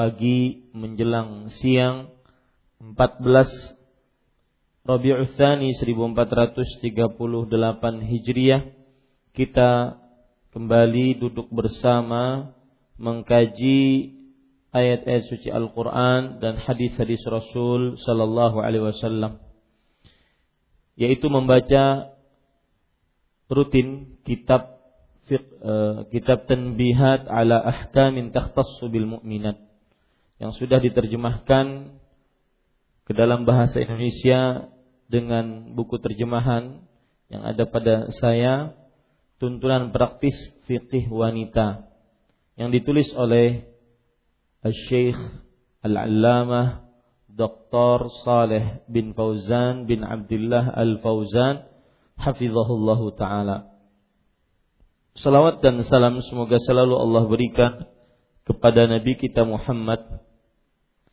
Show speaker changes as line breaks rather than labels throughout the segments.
pagi menjelang siang 14 Rabiul Tsani 1438 Hijriah. Kita kembali duduk bersama mengkaji ayat-ayat suci Al-Qur'an dan hadis-hadis Rasul sallallahu alaihi wasallam yaitu membaca rutin kitab uh, kitab tanbihat ala ahkamin takhtassu bil mu'minat yang sudah diterjemahkan ke dalam bahasa Indonesia dengan buku terjemahan yang ada pada saya tuntunan praktis fikih wanita yang ditulis oleh Al-Syekh Al-Allamah Dr. Saleh bin Fauzan bin Abdullah Al-Fauzan hafizahullahu taala. Salawat dan salam semoga selalu Allah berikan kepada Nabi kita Muhammad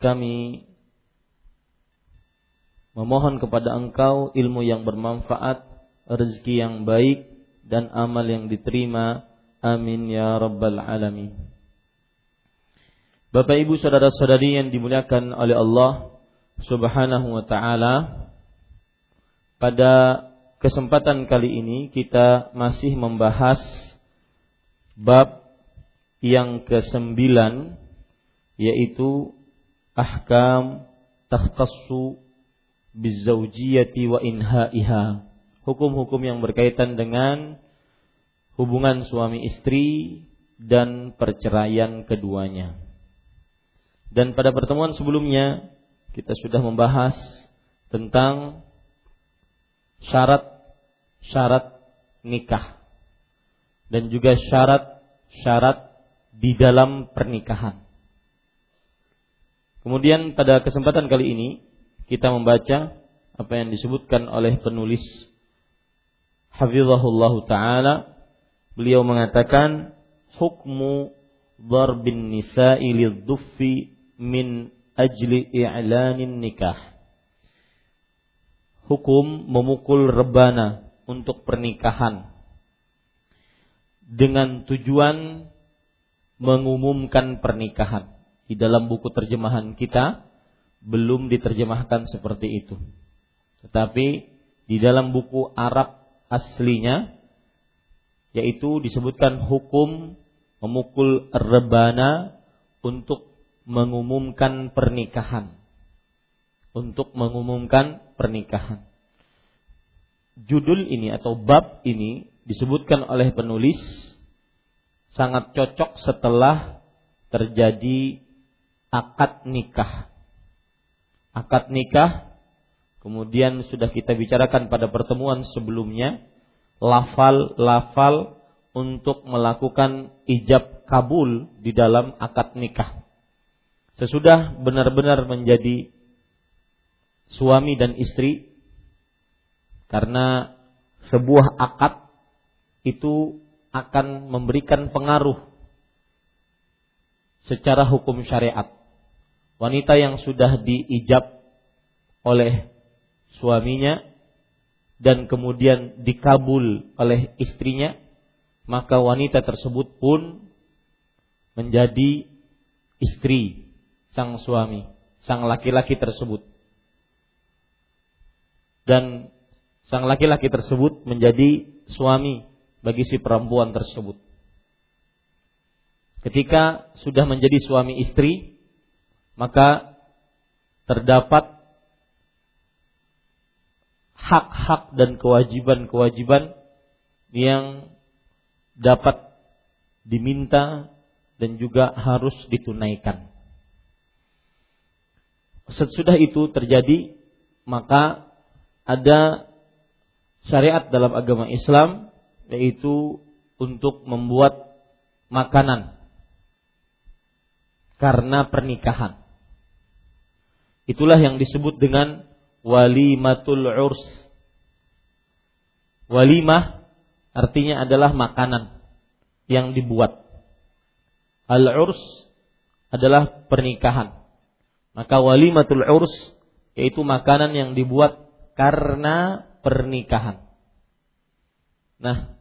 kami memohon kepada Engkau ilmu yang bermanfaat, rezeki yang baik dan amal yang diterima. Amin ya rabbal alamin. Bapak Ibu saudara-saudari yang dimuliakan oleh Allah Subhanahu wa taala, pada kesempatan kali ini kita masih membahas bab yang kesembilan yaitu ahkam takhtassu bizawjiyati wa inhaiha. Hukum-hukum yang berkaitan dengan hubungan suami istri dan perceraian keduanya. Dan pada pertemuan sebelumnya kita sudah membahas tentang syarat-syarat nikah dan juga syarat-syarat di dalam pernikahan. Kemudian pada kesempatan kali ini kita membaca apa yang disebutkan oleh penulis Hafizahullah taala. Beliau mengatakan hukmu darbin nisa'i lidhuffi min ajli i'lanin nikah. Hukum memukul rebana untuk pernikahan dengan tujuan mengumumkan pernikahan di dalam buku terjemahan kita belum diterjemahkan seperti itu. Tetapi di dalam buku Arab aslinya yaitu disebutkan hukum memukul rebana untuk mengumumkan pernikahan. Untuk mengumumkan pernikahan. Judul ini atau bab ini disebutkan oleh penulis sangat cocok setelah terjadi akad nikah. Akad nikah kemudian sudah kita bicarakan pada pertemuan sebelumnya lafal-lafal untuk melakukan ijab kabul di dalam akad nikah. Sesudah benar-benar menjadi suami dan istri karena sebuah akad itu akan memberikan pengaruh secara hukum syariat. Wanita yang sudah diijab oleh suaminya dan kemudian dikabul oleh istrinya, maka wanita tersebut pun menjadi istri sang suami, sang laki-laki tersebut. Dan sang laki-laki tersebut menjadi suami bagi si perempuan tersebut. Ketika sudah menjadi suami istri, maka terdapat hak-hak dan kewajiban-kewajiban yang dapat diminta dan juga harus ditunaikan. Sesudah itu terjadi, maka ada syariat dalam agama Islam yaitu untuk membuat makanan karena pernikahan. Itulah yang disebut dengan walimatul urs. Walimah artinya adalah makanan yang dibuat. Al-urs adalah pernikahan. Maka walimatul urs yaitu makanan yang dibuat karena pernikahan. Nah,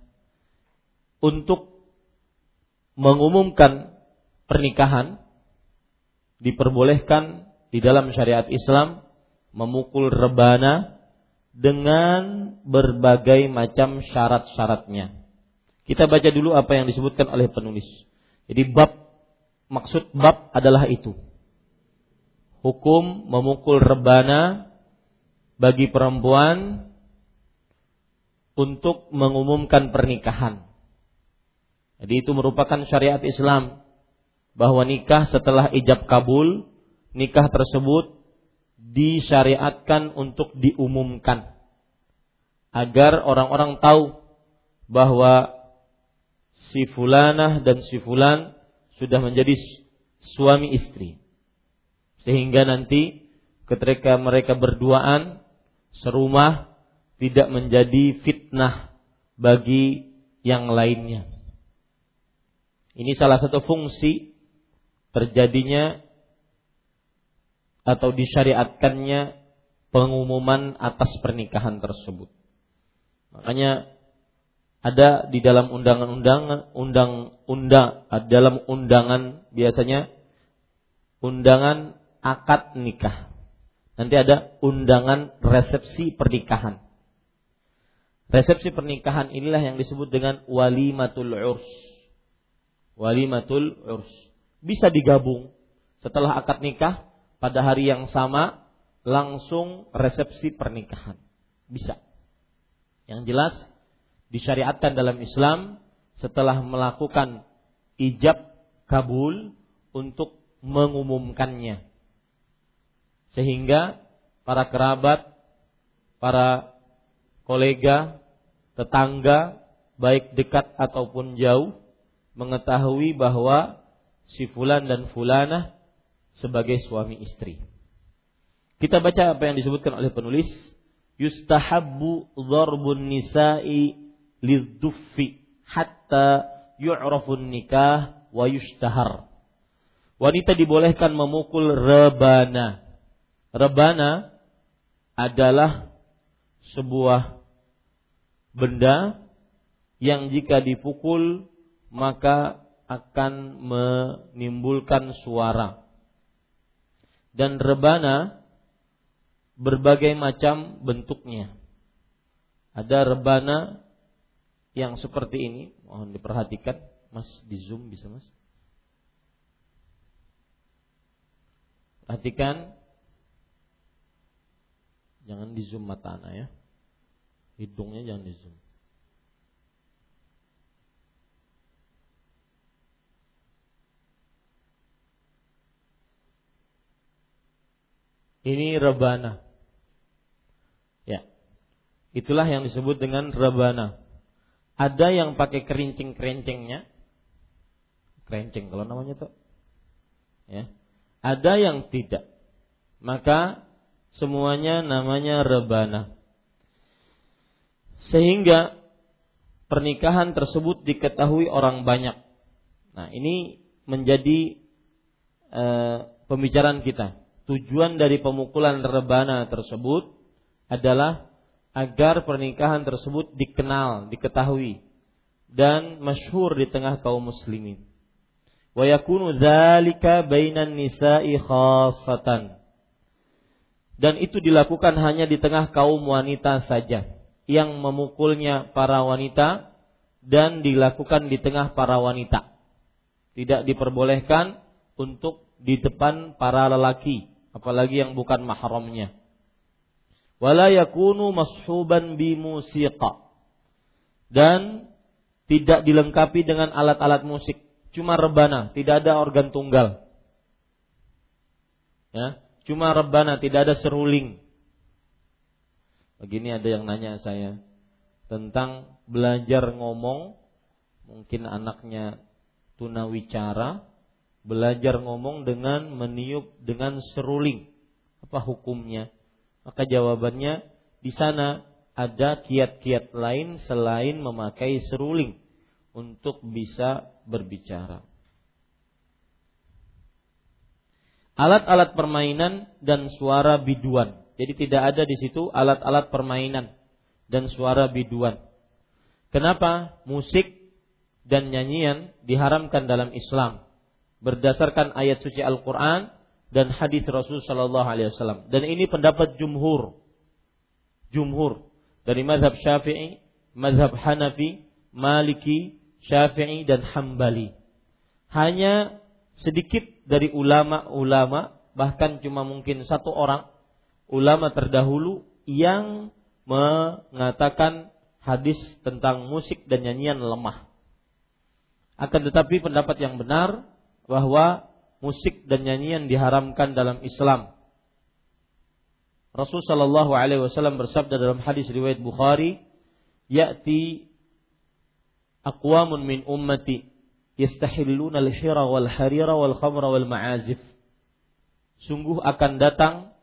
untuk mengumumkan pernikahan diperbolehkan di dalam syariat Islam memukul rebana dengan berbagai macam syarat-syaratnya. Kita baca dulu apa yang disebutkan oleh penulis. Jadi bab maksud bab adalah itu. Hukum memukul rebana bagi perempuan untuk mengumumkan pernikahan. Jadi itu merupakan syariat Islam bahwa nikah setelah ijab kabul, nikah tersebut disyariatkan untuk diumumkan agar orang-orang tahu bahwa si fulanah dan si fulan sudah menjadi suami istri. Sehingga nanti ketika mereka berduaan serumah tidak menjadi fitnah bagi yang lainnya. Ini salah satu fungsi terjadinya atau disyariatkannya pengumuman atas pernikahan tersebut. Makanya ada di dalam undangan-undangan undang-undang dalam undangan biasanya undangan akad nikah. Nanti ada undangan resepsi pernikahan. Resepsi pernikahan inilah yang disebut dengan walimatul urs. Walimatul urs. Bisa digabung setelah akad nikah pada hari yang sama langsung resepsi pernikahan. Bisa. Yang jelas disyariatkan dalam Islam setelah melakukan ijab kabul untuk mengumumkannya. Sehingga para kerabat, para kolega, tetangga, baik dekat ataupun jauh, mengetahui bahwa si fulan dan fulanah sebagai suami istri. Kita baca apa yang disebutkan oleh penulis. Yustahabbu dharbun nisa'i lidzuffi hatta yu'rafun nikah wa yushtahar. Wanita dibolehkan memukul rebana. Rebana adalah sebuah benda yang jika dipukul maka akan menimbulkan suara Dan rebana berbagai macam bentuknya. Ada rebana yang seperti ini, mohon diperhatikan, Mas di zoom bisa Mas? Perhatikan Jangan di zoom mata anak ya Hidungnya jangan di zoom Ini rebana. Ya. Itulah yang disebut dengan rebana. Ada yang pakai kerincing-kerincingnya. Kerincing kalau namanya tuh. Ya. Ada yang tidak. Maka semuanya namanya rebana. Sehingga pernikahan tersebut diketahui orang banyak. Nah, ini menjadi e, pembicaraan kita tujuan dari pemukulan rebana tersebut adalah agar pernikahan tersebut dikenal, diketahui dan masyhur di tengah kaum muslimin. Wa yakunu dzalika bainan nisa'i khassatan. Dan itu dilakukan hanya di tengah kaum wanita saja yang memukulnya para wanita dan dilakukan di tengah para wanita. Tidak diperbolehkan untuk di depan para lelaki apalagi yang bukan mahramnya. Wala yakunu mashuban bimusiqa. Dan tidak dilengkapi dengan alat-alat musik, cuma rebana, tidak ada organ tunggal. Ya, cuma rebana, tidak ada seruling. Begini ada yang nanya saya tentang belajar ngomong, mungkin anaknya tunawicara, belajar ngomong dengan meniup dengan seruling. Apa hukumnya? Maka jawabannya di sana ada kiat-kiat lain selain memakai seruling untuk bisa berbicara. Alat-alat permainan dan suara biduan. Jadi tidak ada di situ alat-alat permainan dan suara biduan. Kenapa musik dan nyanyian diharamkan dalam Islam? Berdasarkan ayat suci Al-Qur'an dan hadis Rasul sallallahu alaihi wasallam. Dan ini pendapat jumhur. Jumhur dari mazhab Syafi'i, mazhab Hanafi, Maliki, Syafi'i dan Hambali. Hanya sedikit dari ulama-ulama bahkan cuma mungkin satu orang ulama terdahulu yang mengatakan hadis tentang musik dan nyanyian lemah. Akan tetapi pendapat yang benar bahwa musik dan nyanyian diharamkan dalam Islam. Rasul sallallahu alaihi wasallam bersabda dalam hadis riwayat Bukhari, "Ya'ti aqwamun min ummati yastahilluna al-hira wal harira wal khamra wal ma'azif." Sungguh akan datang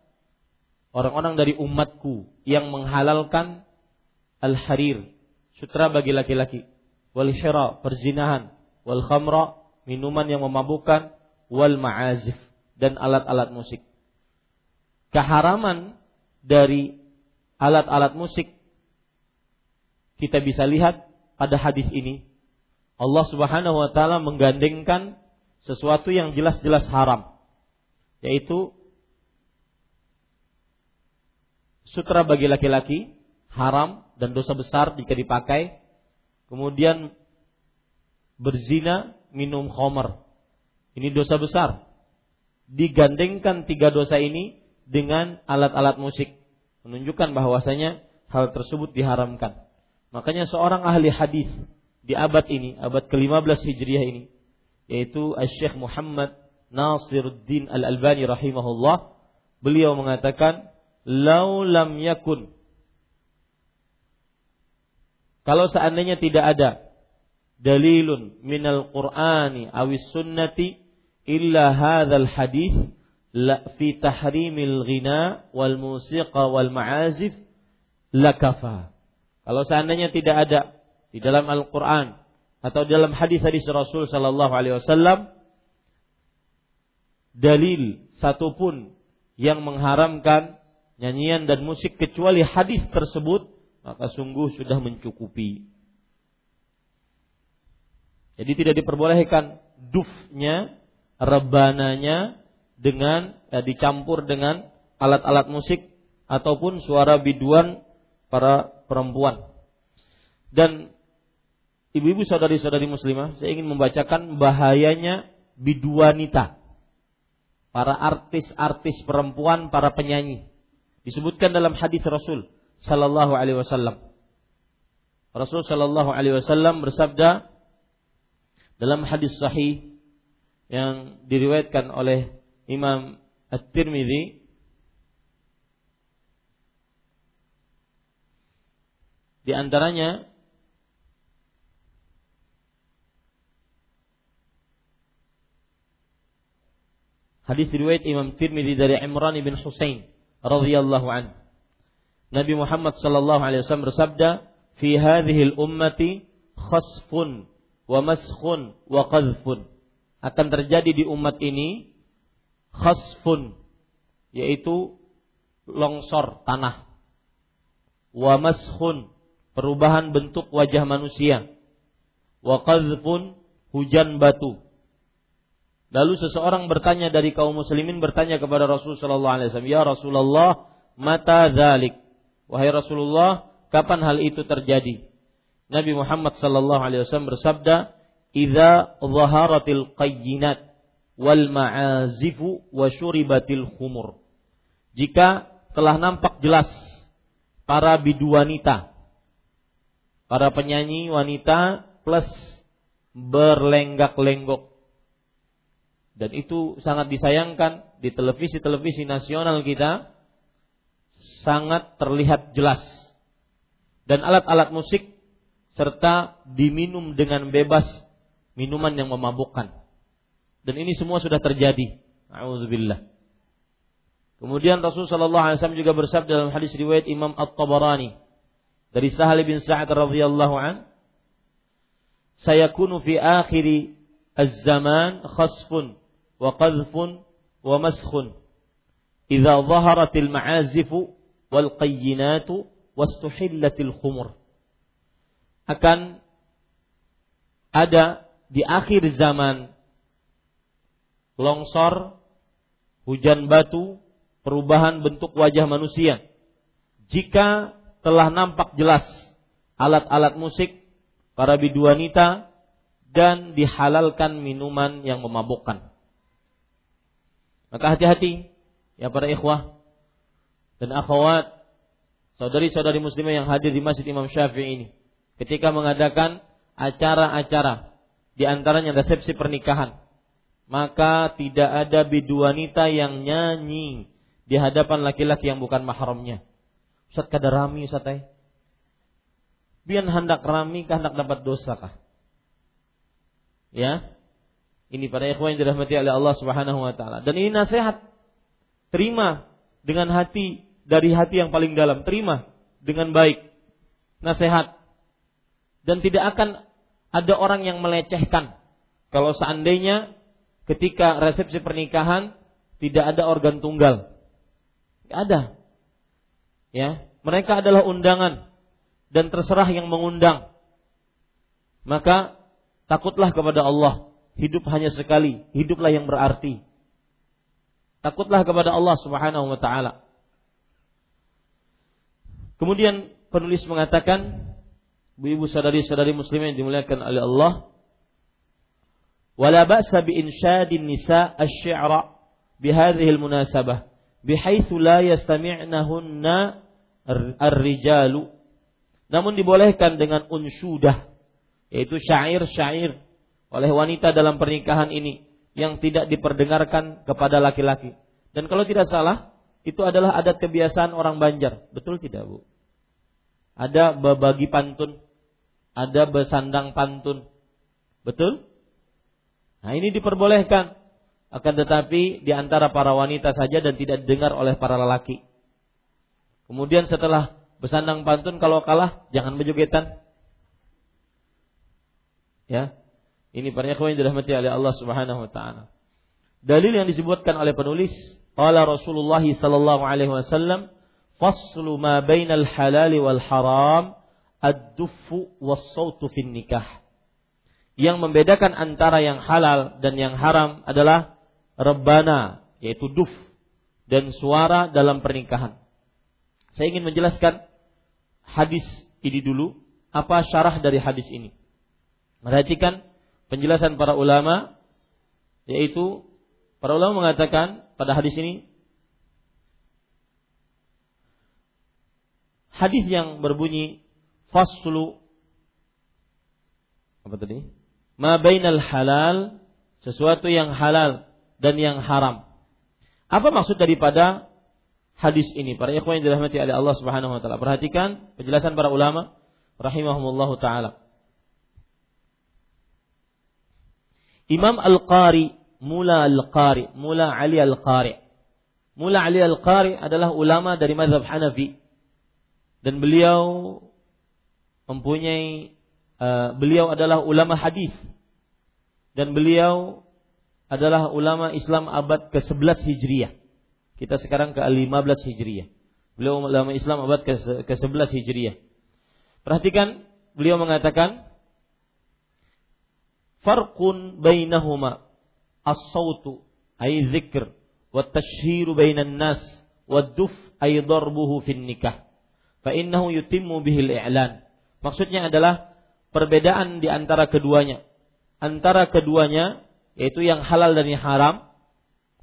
orang-orang dari umatku yang menghalalkan al-harir, sutra bagi laki-laki, wal hira, perzinahan, wal khamra, minuman yang memabukkan, wal ma'azif dan alat-alat musik. Keharaman dari alat-alat musik kita bisa lihat pada hadis ini. Allah Subhanahu wa taala menggandengkan sesuatu yang jelas-jelas haram, yaitu sutra bagi laki-laki haram dan dosa besar jika dipakai. Kemudian berzina minum homer. Ini dosa besar. Digandengkan tiga dosa ini dengan alat-alat musik. Menunjukkan bahwasanya hal tersebut diharamkan. Makanya seorang ahli hadis di abad ini, abad ke-15 Hijriah ini, yaitu Syekh Muhammad Nasiruddin Al-Albani rahimahullah, beliau mengatakan, "Lau lam yakun" Kalau seandainya tidak ada dalilun minal qur'ani awis sunnati illa hadzal hadis la fi tahrimil ghina wal musiqa wal ma'azif lakafa. Kalau seandainya tidak ada di dalam Al-Qur'an atau dalam hadis-hadis Rasul sallallahu alaihi wasallam dalil satupun yang mengharamkan nyanyian dan musik kecuali hadis tersebut maka sungguh sudah mencukupi. Jadi tidak diperbolehkan dufnya, rebananya dengan ya, dicampur dengan alat-alat musik ataupun suara biduan para perempuan. Dan ibu-ibu saudari-saudari muslimah, saya ingin membacakan bahayanya biduanita. Para artis-artis perempuan, para penyanyi. Disebutkan dalam hadis Rasul sallallahu alaihi wasallam. Rasul sallallahu alaihi wasallam bersabda dalam hadis sahih yang diriwayatkan oleh Imam At-Tirmidzi di antaranya hadis riwayat Imam Tirmidzi dari Imran bin Husain radhiyallahu an. Nabi Muhammad sallallahu alaihi wasallam bersabda, "Fi hadhihi al-ummati khasfun wa maskhun wa qadhfun." Akan terjadi di umat ini khasfun yaitu longsor tanah. Wa maskhun perubahan bentuk wajah manusia. Wa qadhfun hujan batu. Lalu seseorang bertanya dari kaum muslimin bertanya kepada Rasul sallallahu alaihi wasallam ya Rasulullah mata dzalik? Wahai Rasulullah kapan hal itu terjadi Nabi Muhammad sallallahu alaihi wasallam bersabda idza dhaharatil qayyinat wal ma'azifu wa syuribatil khumur. Jika telah nampak jelas para bidu wanita, para penyanyi wanita plus berlenggak-lenggok. Dan itu sangat disayangkan di televisi-televisi nasional kita sangat terlihat jelas. Dan alat-alat musik serta diminum dengan bebas minuman yang memabukkan. Dan ini semua sudah terjadi. Alhamdulillah. Kemudian Rasul sallallahu alaihi wasallam juga bersabda dalam hadis riwayat Imam At-Tabarani dari Sahal bin Sa'ad radhiyallahu an, "Sayakunu fi akhiri az-zaman khasfun wa qadhfun wa maskhun idza dhaharatil ma'azifu wal qayyinatu wastuhillatil khumur." Akan ada di akhir zaman longsor, hujan batu, perubahan bentuk wajah manusia. Jika telah nampak jelas alat-alat musik, para biduanita, dan dihalalkan minuman yang memabukkan. Maka hati-hati ya para ikhwah dan akhwat, saudari-saudari muslimah yang hadir di Masjid Imam Syafi'i ini ketika mengadakan acara-acara di antaranya resepsi pernikahan maka tidak ada bidu wanita yang nyanyi di hadapan laki-laki yang bukan mahramnya. Ustaz kada rami Ustaz eh. Biar hendak rami kah hendak dapat dosa kah? Ya. Ini pada ikhwan yang dirahmati oleh Allah Subhanahu wa taala. Dan ini nasihat. Terima dengan hati dari hati yang paling dalam, terima dengan baik. Nasihat. Dan tidak akan ada orang yang melecehkan kalau seandainya ketika resepsi pernikahan tidak ada organ tunggal. Tidak ada. Ya, mereka adalah undangan dan terserah yang mengundang. Maka takutlah kepada Allah. Hidup hanya sekali, hiduplah yang berarti. Takutlah kepada Allah Subhanahu wa taala. Kemudian penulis mengatakan, ibu-ibu sadari-sadari muslimin yang dimuliakan oleh Allah. Wala ba'sa bi insyadin nisa asy-syi'ra bi hadhihi al-munasabah bihaitsu la yastami'nahunna ar-rijalu. Namun dibolehkan dengan unsyudah yaitu syair-syair oleh wanita dalam pernikahan ini yang tidak diperdengarkan kepada laki-laki. Dan kalau tidak salah, itu adalah adat kebiasaan orang Banjar. Betul tidak, Bu? Ada berbagi pantun ada bersandang pantun. Betul? Nah ini diperbolehkan. Akan tetapi di antara para wanita saja dan tidak didengar oleh para lelaki. Kemudian setelah bersandang pantun kalau kalah jangan berjogetan. Ya. Ini para ikhwan yang dirahmati oleh Allah Subhanahu wa taala. Dalil yang disebutkan oleh penulis, qala Rasulullah sallallahu alaihi wasallam, faslu ma bainal halal wal haram ad-duffu was-sautu fin nikah yang membedakan antara yang halal dan yang haram adalah rebana yaitu duf dan suara dalam pernikahan. Saya ingin menjelaskan hadis ini dulu, apa syarah dari hadis ini. Perhatikan penjelasan para ulama yaitu para ulama mengatakan pada hadis ini hadis yang berbunyi faslu apa tadi? Ma bainal halal sesuatu yang halal dan yang haram. Apa maksud daripada hadis ini? Para ikhwan yang dirahmati oleh Allah Subhanahu wa taala. Perhatikan penjelasan para ulama rahimahumullah taala. Imam Al-Qari, Mula Al-Qari, Mula Ali Al-Qari. Mula Ali Al-Qari adalah ulama dari mazhab Hanafi dan beliau mempunyai uh, beliau adalah ulama hadis dan beliau adalah ulama Islam abad ke-11 Hijriah. Kita sekarang ke-15 Hijriah. Beliau ulama Islam abad ke-11 Hijriah. Perhatikan beliau mengatakan farqun bainahuma as-sautu ay dzikr wa tashhiru bainan nas wa duf ay darbuhu fin nikah fa innahu yutimmu bihil i'lan. Maksudnya adalah perbedaan di antara keduanya. Antara keduanya yaitu yang halal dan yang haram.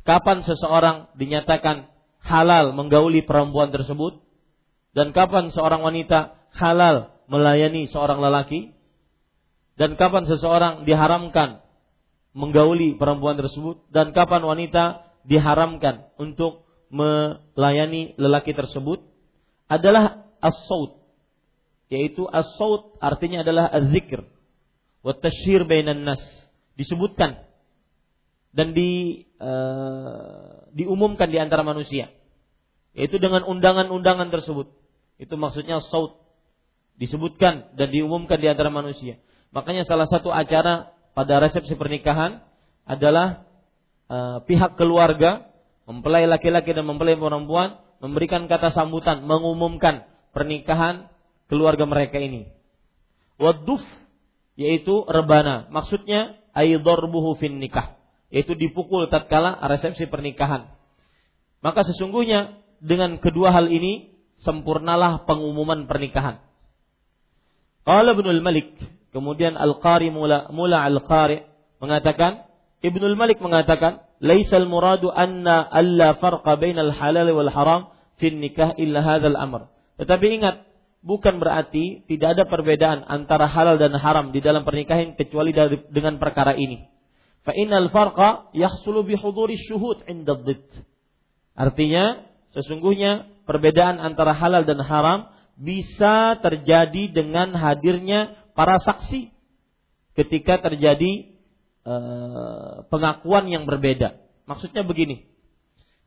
Kapan seseorang dinyatakan halal menggauli perempuan tersebut dan kapan seorang wanita halal melayani seorang lelaki dan kapan seseorang diharamkan menggauli perempuan tersebut dan kapan wanita diharamkan untuk melayani lelaki tersebut adalah as-saut yaitu as-saut artinya adalah az-zikr. Wa bainan nas. Disebutkan dan di uh, diumumkan di antara manusia. Yaitu dengan undangan-undangan tersebut. Itu maksudnya saut disebutkan dan diumumkan di antara manusia. Makanya salah satu acara pada resepsi pernikahan adalah uh, pihak keluarga mempelai laki-laki dan mempelai perempuan memberikan kata sambutan mengumumkan pernikahan keluarga mereka ini. Waduf yaitu rebana. Maksudnya aidorbuhu fin nikah. Yaitu dipukul tatkala resepsi pernikahan. Maka sesungguhnya dengan kedua hal ini sempurnalah pengumuman pernikahan. Qala Ibnu Malik, kemudian Al-Qari mula, mula Al-Qari mengatakan Ibnu Malik mengatakan, "Laisal muradu anna alla farqa bainal halal wal haram fin nikah illa hadzal amr." Tetapi ingat, bukan berarti tidak ada perbedaan antara halal dan haram di dalam pernikahan kecuali dari, dengan perkara ini. Fa innal farqa yahsulu huduri syuhud 'inda. Artinya, sesungguhnya perbedaan antara halal dan haram bisa terjadi dengan hadirnya para saksi ketika terjadi uh, pengakuan yang berbeda. Maksudnya begini.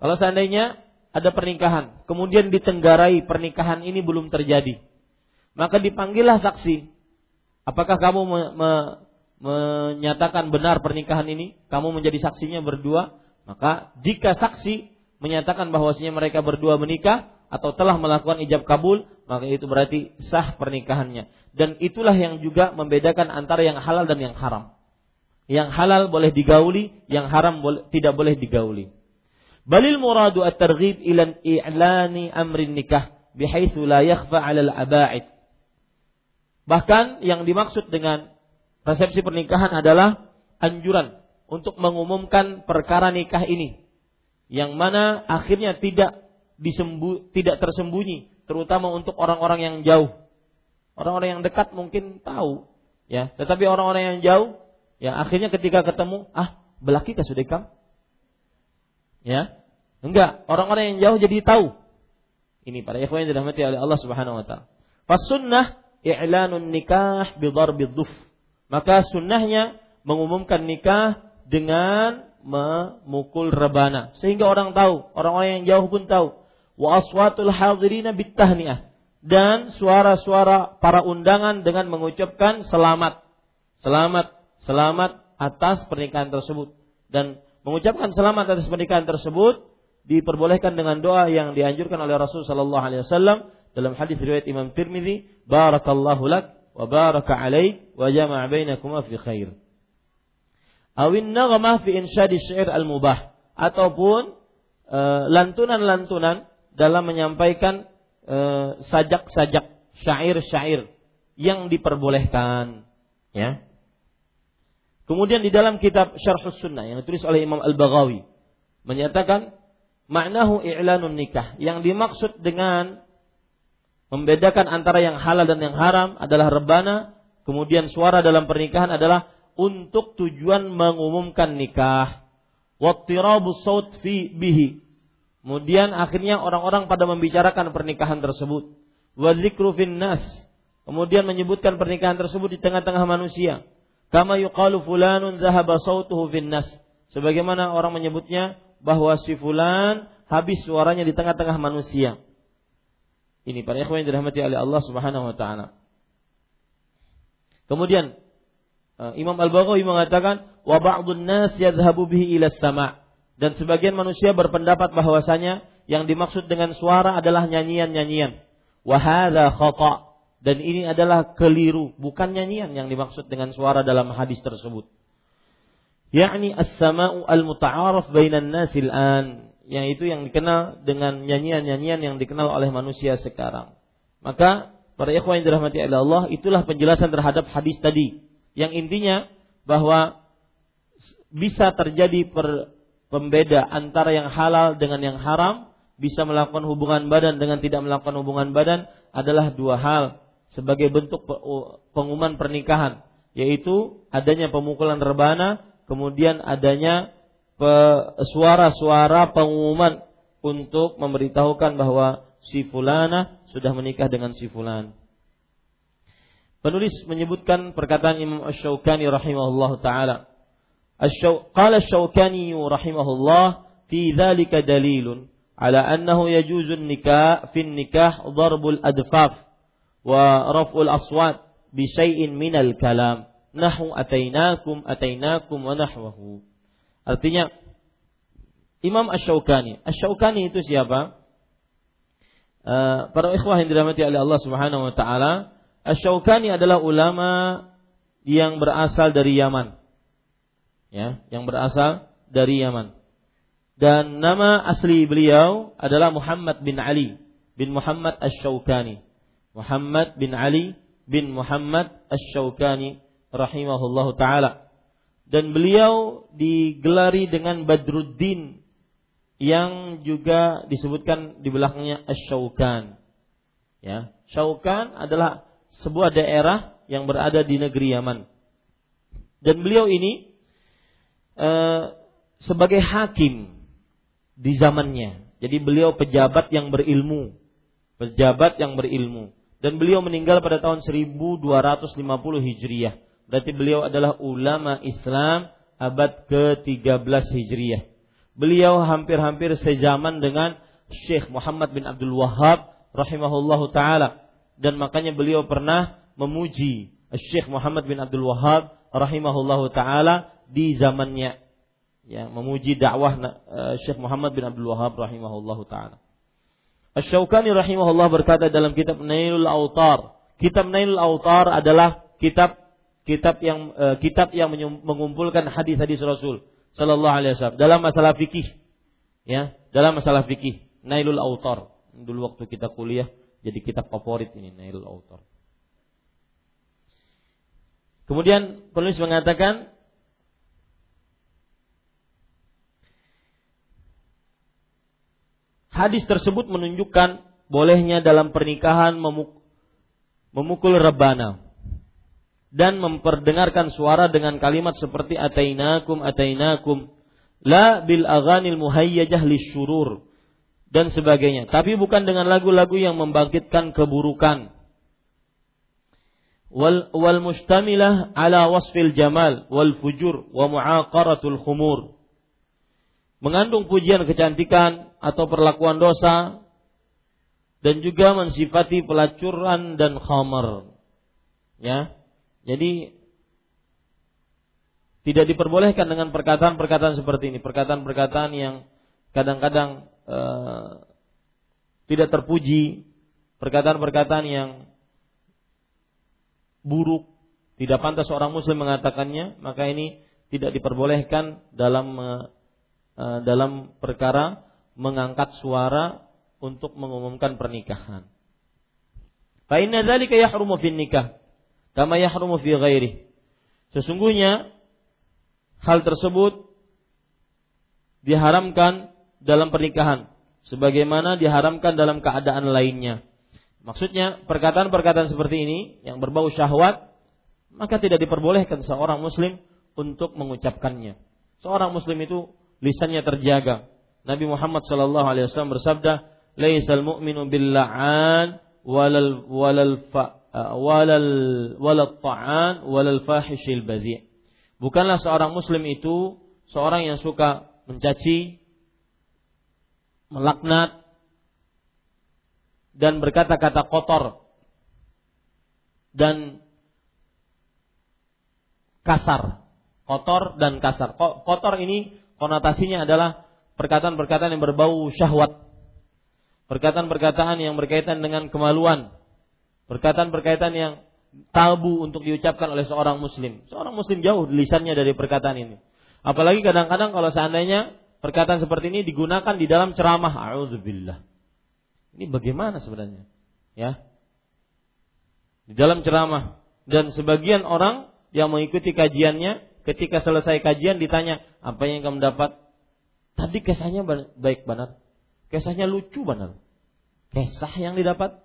Kalau seandainya ada pernikahan, kemudian ditenggarai pernikahan ini belum terjadi. Maka dipanggillah saksi. Apakah kamu me, me, menyatakan benar pernikahan ini? Kamu menjadi saksinya berdua? Maka jika saksi menyatakan bahwasanya mereka berdua menikah atau telah melakukan ijab kabul, maka itu berarti sah pernikahannya. Dan itulah yang juga membedakan antara yang halal dan yang haram. Yang halal boleh digauli, yang haram boleh, tidak boleh digauli. Balil muradu at-targhib ila i'lani amrin nikah bihaitsu la yakhfa 'ala al-aba'id. Bahkan yang dimaksud dengan resepsi pernikahan adalah anjuran untuk mengumumkan perkara nikah ini yang mana akhirnya tidak disembu, tidak tersembunyi terutama untuk orang-orang yang jauh. Orang-orang yang dekat mungkin tahu ya, tetapi orang-orang yang jauh ya akhirnya ketika ketemu ah belaki sudah kamu Ya. Enggak, orang-orang yang jauh jadi tahu. Ini para ikhwan yang dirahmati oleh Allah Subhanahu wa taala. Pas sunnah i'lanun nikah bi dhuf. Maka sunnahnya mengumumkan nikah dengan memukul rebana sehingga orang tahu, orang-orang yang jauh pun tahu. Wa aswatul hadirina bitahniah dan suara-suara para undangan dengan mengucapkan selamat. Selamat, selamat atas pernikahan tersebut dan mengucapkan selamat atas pernikahan tersebut diperbolehkan dengan doa yang dianjurkan oleh Rasul sallallahu alaihi wasallam dalam hadis riwayat Imam Tirmizi, barakallahu lak wa baraka alaik wa jama'a bainakuma fi khair. Awin naghamah fi insyadi syair al-mubah ataupun eh, lantunan-lantunan dalam menyampaikan eh, sajak-sajak syair-syair yang diperbolehkan ya kemudian di dalam kitab Syarhus Sunnah yang ditulis oleh Imam Al-Baghawi menyatakan maknahu i'lanun nikah yang dimaksud dengan membedakan antara yang halal dan yang haram adalah rebana kemudian suara dalam pernikahan adalah untuk tujuan mengumumkan nikah wattirabu saut fi bihi Kemudian akhirnya orang-orang pada membicarakan pernikahan tersebut. Wa nas. Kemudian menyebutkan pernikahan tersebut di tengah-tengah manusia. Kama yuqalu fulanun zahaba sautuhu fin nas. Sebagaimana orang menyebutnya bahwa si fulan habis suaranya di tengah-tengah manusia. Ini para ikhwan yang dirahmati oleh Allah Subhanahu wa taala. Kemudian eh, Imam Al-Baghawi mengatakan wa ba'dun nas yadhhabu bihi ila sama' Dan sebagian manusia berpendapat bahwasanya yang dimaksud dengan suara adalah nyanyian-nyanyian. Wahada khata. Dan ini adalah keliru, bukan nyanyian yang dimaksud dengan suara dalam hadis tersebut. Yakni as-sama'u al-muta'araf bainan nasil an. Yang itu yang dikenal dengan nyanyian-nyanyian yang dikenal oleh manusia sekarang. Maka para ikhwan yang dirahmati Allah, itulah penjelasan terhadap hadis tadi. Yang intinya bahwa bisa terjadi per, pembeda antara yang halal dengan yang haram, bisa melakukan hubungan badan dengan tidak melakukan hubungan badan adalah dua hal sebagai bentuk pengumuman pernikahan yaitu adanya pemukulan rebana kemudian adanya suara-suara pengumuman untuk memberitahukan bahwa si fulana sudah menikah dengan si fulan. Penulis menyebutkan perkataan Imam Asy-Syaukani rahimahullah taala. Qala Asy-Syaukani rahimahullah fi dzalika dalilun ala annahu yajuzun nikah fi nikah darbul adfaf wa raf'ul aswat bi syai'in minal kalam. Nahu atainakum atainakum wa nahwahu. Artinya Imam Asy-Syaukani. Asy-Syaukani itu siapa? Uh, para ikhwah yang dirahmati oleh Allah Subhanahu wa taala Asy-Syaukani adalah ulama yang berasal dari Yaman. Ya yang berasal dari Yaman. Dan nama asli beliau adalah Muhammad bin Ali bin Muhammad Asy-Syaukani. Muhammad bin Ali bin Muhammad Ash-Shawkani rahimahullahu taala. Dan beliau digelari dengan Badruddin yang juga disebutkan di belakangnya Ash-Shawkan. Ya, Shawkan adalah sebuah daerah yang berada di negeri Yaman. Dan beliau ini Eh, sebagai hakim di zamannya. Jadi beliau pejabat yang berilmu, pejabat yang berilmu. Dan beliau meninggal pada tahun 1250 Hijriah. Berarti beliau adalah ulama Islam abad ke-13 Hijriah. Beliau hampir-hampir sezaman dengan Syekh Muhammad bin Abdul Wahab rahimahullahu taala dan makanya beliau pernah memuji Syekh Muhammad bin Abdul Wahab rahimahullahu taala di zamannya ya memuji dakwah uh, Syekh Muhammad bin Abdul Wahab rahimahullahu taala. Asy-Syaukani rahimahullah berkata dalam kitab Nailul Autar, kitab Nailul Autar adalah kitab kitab yang uh, kitab yang mengumpulkan hadis-hadis Rasul sallallahu alaihi wasallam dalam masalah fikih. Ya, dalam masalah fikih Nailul Autar. Dulu waktu kita kuliah jadi kitab favorit ini Nailul Autar. Kemudian penulis mengatakan Hadis tersebut menunjukkan bolehnya dalam pernikahan memukul rebana dan memperdengarkan suara dengan kalimat seperti atainakum atainakum la bil aghanil muhayyajah lisyurur dan sebagainya. Tapi bukan dengan lagu-lagu yang membangkitkan keburukan. Wal wal mustamilah ala wasfil jamal wal fujur wa muaqaratul khumur mengandung pujian kecantikan atau perlakuan dosa dan juga mensifati pelacuran dan khamar. Ya. Jadi tidak diperbolehkan dengan perkataan-perkataan seperti ini, perkataan-perkataan yang kadang-kadang uh, tidak terpuji, perkataan-perkataan yang buruk, tidak pantas seorang muslim mengatakannya, maka ini tidak diperbolehkan dalam uh, dalam perkara mengangkat suara untuk mengumumkan pernikahan. Fa inna dzalika yahrumu fin nikah kama yahrumu fi ghairi. Sesungguhnya hal tersebut diharamkan dalam pernikahan sebagaimana diharamkan dalam keadaan lainnya. Maksudnya perkataan-perkataan seperti ini yang berbau syahwat maka tidak diperbolehkan seorang muslim untuk mengucapkannya. Seorang muslim itu lisannya terjaga. Nabi Muhammad sallallahu alaihi wasallam bersabda, "Laisal mu'minu bil la'an walal walal fa, walal walal ta'an walal fahishil badhi'." Bukanlah seorang muslim itu seorang yang suka mencaci, melaknat dan berkata-kata kotor dan kasar. Kotor dan kasar. Kotor ini konotasinya adalah perkataan-perkataan yang berbau syahwat. Perkataan-perkataan yang berkaitan dengan kemaluan. Perkataan-perkataan yang tabu untuk diucapkan oleh seorang muslim. Seorang muslim jauh lisannya dari perkataan ini. Apalagi kadang-kadang kalau seandainya perkataan seperti ini digunakan di dalam ceramah. A'udzubillah. Ini bagaimana sebenarnya? Ya. Di dalam ceramah dan sebagian orang yang mengikuti kajiannya ketika selesai kajian ditanya, "Apa yang kamu dapat?" Tadi kisahnya baik benar. Kisahnya lucu benar. Kisah yang didapat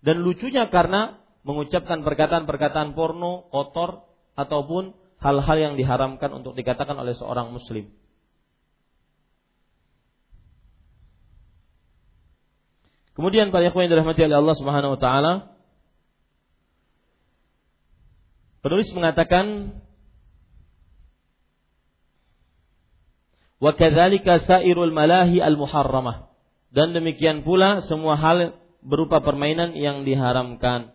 dan lucunya karena mengucapkan perkataan-perkataan porno, kotor ataupun hal-hal yang diharamkan untuk dikatakan oleh seorang muslim. Kemudian para yang dirahmati oleh Allah Subhanahu wa taala penulis mengatakan wa kadzalika sairul malahi al muharramah dan demikian pula semua hal berupa permainan yang diharamkan.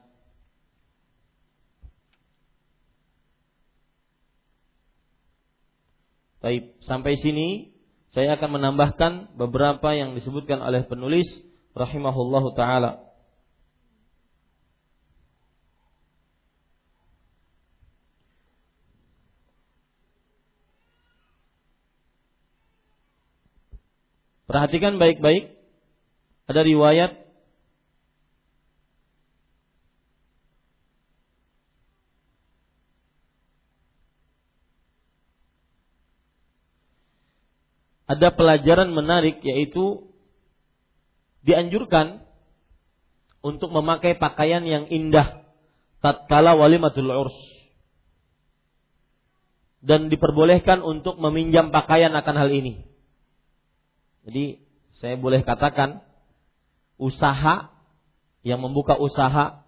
Baik, sampai sini saya akan menambahkan beberapa yang disebutkan oleh penulis rahimahullahu taala. Perhatikan baik-baik. Ada riwayat ada pelajaran menarik yaitu dianjurkan untuk memakai pakaian yang indah tatkala walimatul urs dan diperbolehkan untuk meminjam pakaian akan hal ini. Jadi saya boleh katakan usaha yang membuka usaha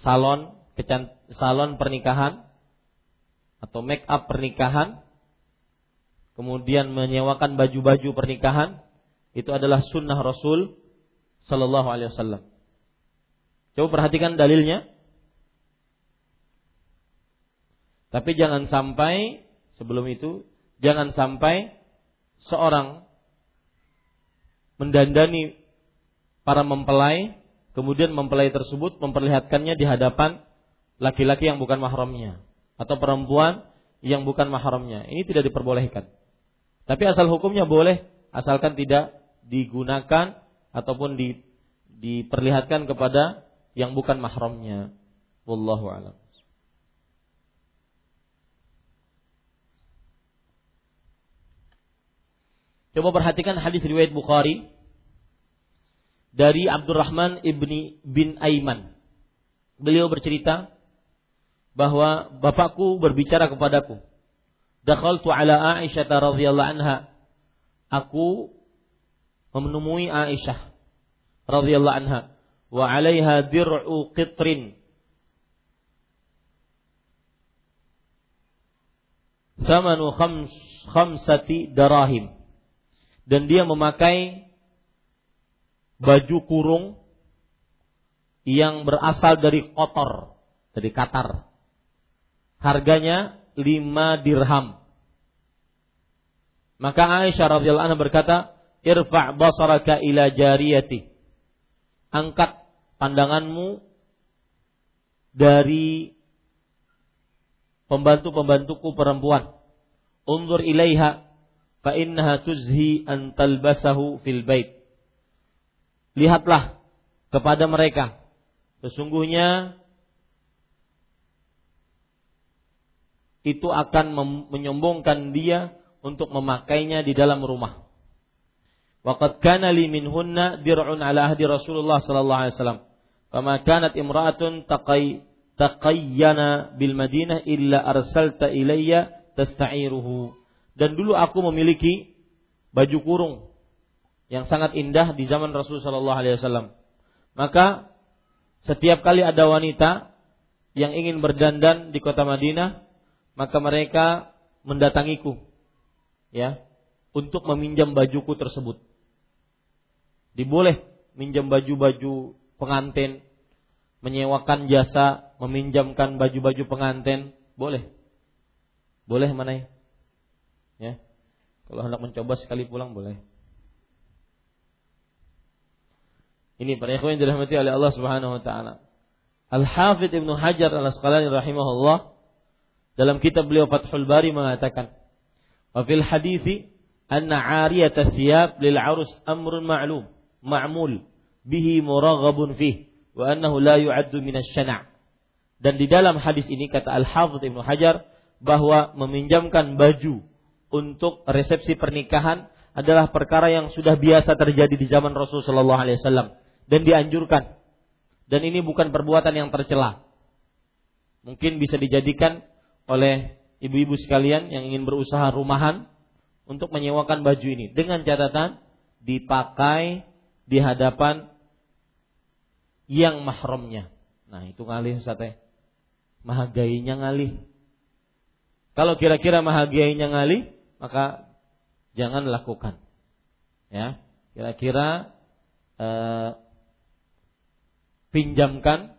salon salon pernikahan atau make up pernikahan kemudian menyewakan baju-baju pernikahan itu adalah sunnah Rasul Sallallahu Alaihi Wasallam. Coba perhatikan dalilnya. Tapi jangan sampai sebelum itu jangan sampai seorang mendandani para mempelai kemudian mempelai tersebut memperlihatkannya di hadapan laki-laki yang bukan mahramnya atau perempuan yang bukan mahramnya. Ini tidak diperbolehkan. Tapi asal hukumnya boleh asalkan tidak digunakan ataupun di, diperlihatkan kepada yang bukan mahramnya. Wallahu alam. Coba perhatikan hadis riwayat Bukhari dari Abdurrahman ibni bin Aiman. Beliau bercerita bahwa bapakku berbicara kepadaku. Dakhaltu ala Aisyah radhiyallahu anha. Aku menemui Aisyah radhiyallahu anha wa 'alaiha dir'u qitrin thamanu khams khamsati darahim dan dia memakai baju kurung yang berasal dari kotor dari Qatar harganya lima dirham maka Aisyah radhiyallahu anha berkata irfa' basaraka ila jariyati. Angkat pandanganmu dari pembantu-pembantuku perempuan. Undur ilaiha fa innaha tuzhi an talbasahu fil bait. Lihatlah kepada mereka. Sesungguhnya itu akan menyombongkan dia untuk memakainya di dalam rumah. Waqad kana li minhunna dir'un ala ahdi Rasulullah sallallahu alaihi wasallam. Fama kanat imra'atun taqay taqayyana bil Madinah illa arsalta ilayya tasta'iruhu. Dan dulu aku memiliki baju kurung yang sangat indah di zaman Rasul sallallahu alaihi wasallam. Maka setiap kali ada wanita yang ingin berdandan di kota Madinah, maka mereka mendatangiku ya untuk meminjam bajuku tersebut. Diboleh minjam baju-baju pengantin, menyewakan jasa, meminjamkan baju-baju pengantin, boleh. Boleh mana? Ya. Kalau hendak mencoba sekali pulang boleh. Ini para ikhwan yang dirahmati oleh Allah Subhanahu wa taala. Al-Hafidh Ibnu Hajar Al-Asqalani rahimahullah dalam kitab beliau Fathul Bari mengatakan, "Wa fil hadithi anna 'ariyat thiyab lil 'arus amrun ma'lum, ma'mul bihi muraghabun fih wa annahu la yu'addu min asy-syana'." Dan di dalam hadis ini kata Al-Hafidz Ibnu Hajar bahwa meminjamkan baju untuk resepsi pernikahan adalah perkara yang sudah biasa terjadi di zaman Rasul sallallahu alaihi wasallam dan dianjurkan. Dan ini bukan perbuatan yang tercela. Mungkin bisa dijadikan oleh ibu-ibu sekalian yang ingin berusaha rumahan untuk menyewakan baju ini dengan catatan dipakai di hadapan yang mahramnya. Nah, itu ngalih Ustaz Mahagainya ngalih. Kalau kira-kira mahagainya ngalih, maka jangan lakukan. Ya, kira-kira eh, pinjamkan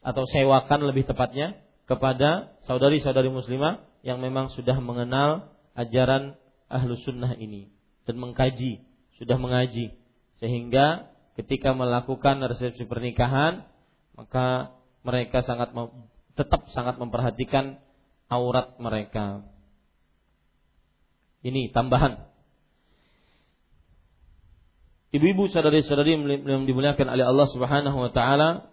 atau sewakan lebih tepatnya kepada saudari-saudari muslimah yang memang sudah mengenal ajaran ahlu sunnah ini dan mengkaji, sudah mengaji sehingga ketika melakukan resepsi pernikahan maka mereka sangat tetap sangat memperhatikan aurat mereka. Ini tambahan. Ibu-ibu saudari-saudari yang dimuliakan oleh Allah Subhanahu wa taala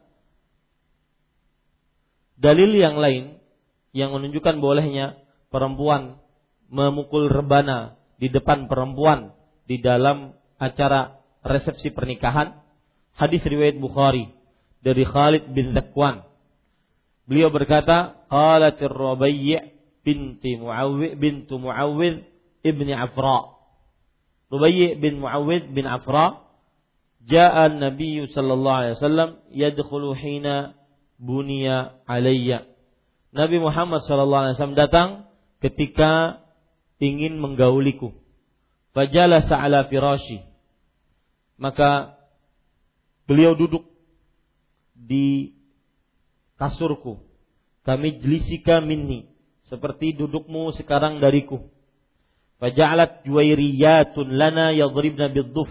dalil yang lain yang menunjukkan bolehnya perempuan memukul rebana di depan perempuan di dalam acara resepsi pernikahan. Hadis riwayat Bukhari dari Khalid bin Zakwan. Beliau berkata qalatir Rubayy binti Muawwid bintu Muawwid ibni Afra Rubayy bin Muawwid bin Afra Ja'a Nabi sallallahu alaihi wasallam yadkhulu hina bunia alayya. Nabi Muhammad sallallahu alaihi wasallam datang ketika ingin menggauliku. Fajalasa ala firashi. Maka beliau duduk di kasurku. Kami jelisika minni. Seperti dudukmu sekarang dariku. Faja'alat juwairiyatun lana yadribna bidduf.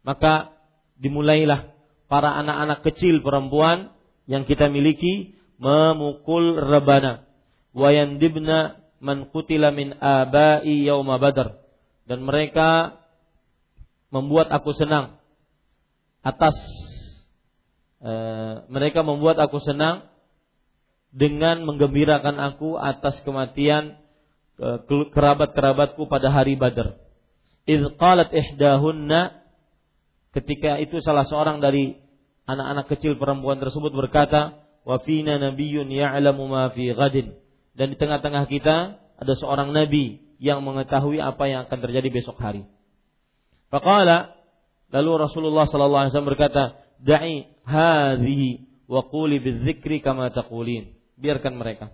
Maka dimulailah para anak-anak kecil perempuan yang kita miliki memukul rebana wa yandibna man qutila min abai yauma badar dan mereka membuat aku senang atas e, mereka membuat aku senang dengan menggembirakan aku atas kematian kerabat-kerabatku pada hari Badar. Idz qalat ihdahunna ketika itu salah seorang dari anak-anak kecil perempuan tersebut berkata, "Wa fina nabiyyun ya'lamu ma fi ghadin." Dan di tengah-tengah kita ada seorang nabi yang mengetahui apa yang akan terjadi besok hari. Faqala lalu Rasulullah sallallahu alaihi wasallam berkata, "Da'i hadhihi wa quli bidzikri kama taqulin." Biarkan mereka.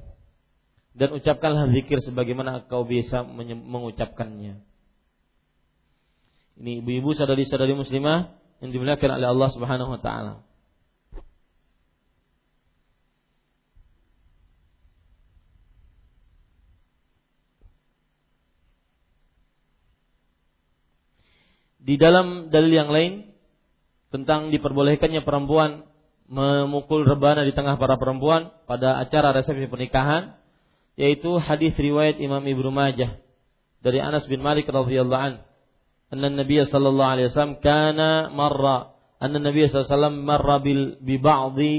Dan ucapkanlah zikir sebagaimana kau biasa mengucapkannya. Ini ibu-ibu saudari-saudari muslimah yang dimuliakan oleh Allah Subhanahu wa taala. Di dalam dalil yang lain tentang diperbolehkannya perempuan memukul rebana di tengah para perempuan pada acara resepsi pernikahan yaitu hadis riwayat Imam Ibnu Majah dari Anas bin Malik radhiyallahu an. Anna Nabi sallallahu alaihi wasallam kana marra. Anna Nabi sallallahu alaihi wasallam marra bil bi ba'dhi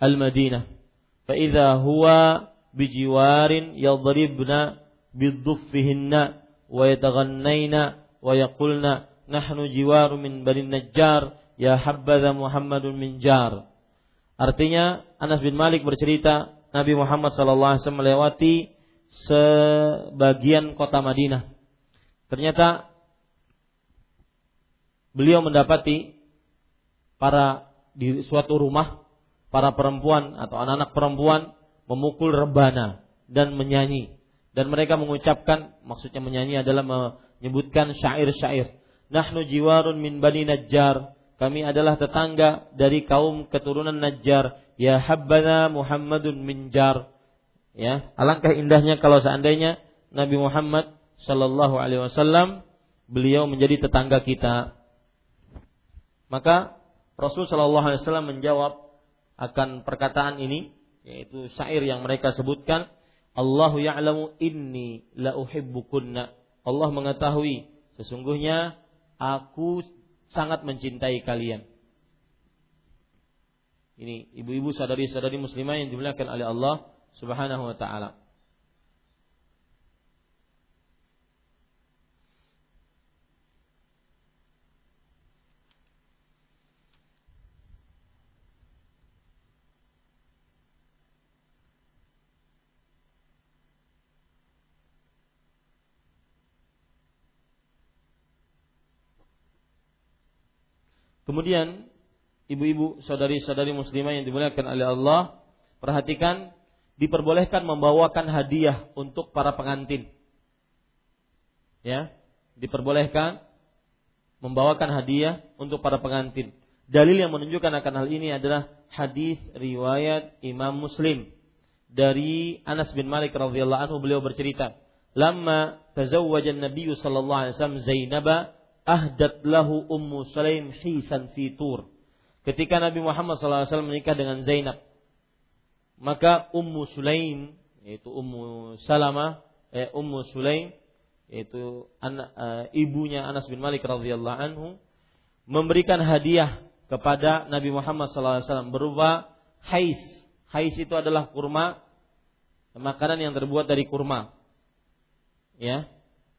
al-Madinah. Fa idza huwa bijiwarin yadribna biduffihinna wa yataghannayna wa yaqulna nahnu jiwaru min bani najjar ya habbaza Muhammadun min jar. Artinya Anas bin Malik bercerita Nabi Muhammad wasallam melewati sebagian kota Madinah. Ternyata beliau mendapati para di suatu rumah para perempuan atau anak-anak perempuan memukul rebana dan menyanyi. Dan mereka mengucapkan maksudnya menyanyi adalah menyebutkan syair-syair. Nahnu jiwarun min bani najjar. Kami adalah tetangga dari kaum keturunan najjar ya habbana muhammadun min jar Ya, alangkah indahnya kalau seandainya Nabi Muhammad Shallallahu Alaihi Wasallam beliau menjadi tetangga kita. Maka Rasul Shallallahu Alaihi Wasallam menjawab akan perkataan ini, yaitu syair yang mereka sebutkan, Allahu ya'lamu inni la uhibbukunna. Allah mengetahui sesungguhnya aku sangat mencintai kalian. Ini ibu-ibu sadari-sadari muslimah yang dimuliakan oleh Allah Subhanahu wa taala. Kemudian ibu-ibu, saudari-saudari muslimah yang dimuliakan oleh Allah, perhatikan diperbolehkan membawakan hadiah untuk para pengantin. Ya, diperbolehkan membawakan hadiah untuk para pengantin. Dalil yang menunjukkan akan hal ini adalah hadis riwayat Imam Muslim dari Anas bin Malik radhiyallahu anhu beliau bercerita, "Lamma tazawwaja an-nabiy sallallahu alaihi wasallam ahdat lahu Ummu Sulaim hisan fi Tur." Ketika Nabi Muhammad wasallam menikah dengan Zainab, maka Ummu Sulaim yaitu Ummu Salama eh, Ummu Sulaim yaitu anak, uh, ibunya Anas bin Malik radhiyallahu anhu memberikan hadiah kepada Nabi Muhammad SAW berupa hais. Hais itu adalah kurma, makanan yang terbuat dari kurma, ya,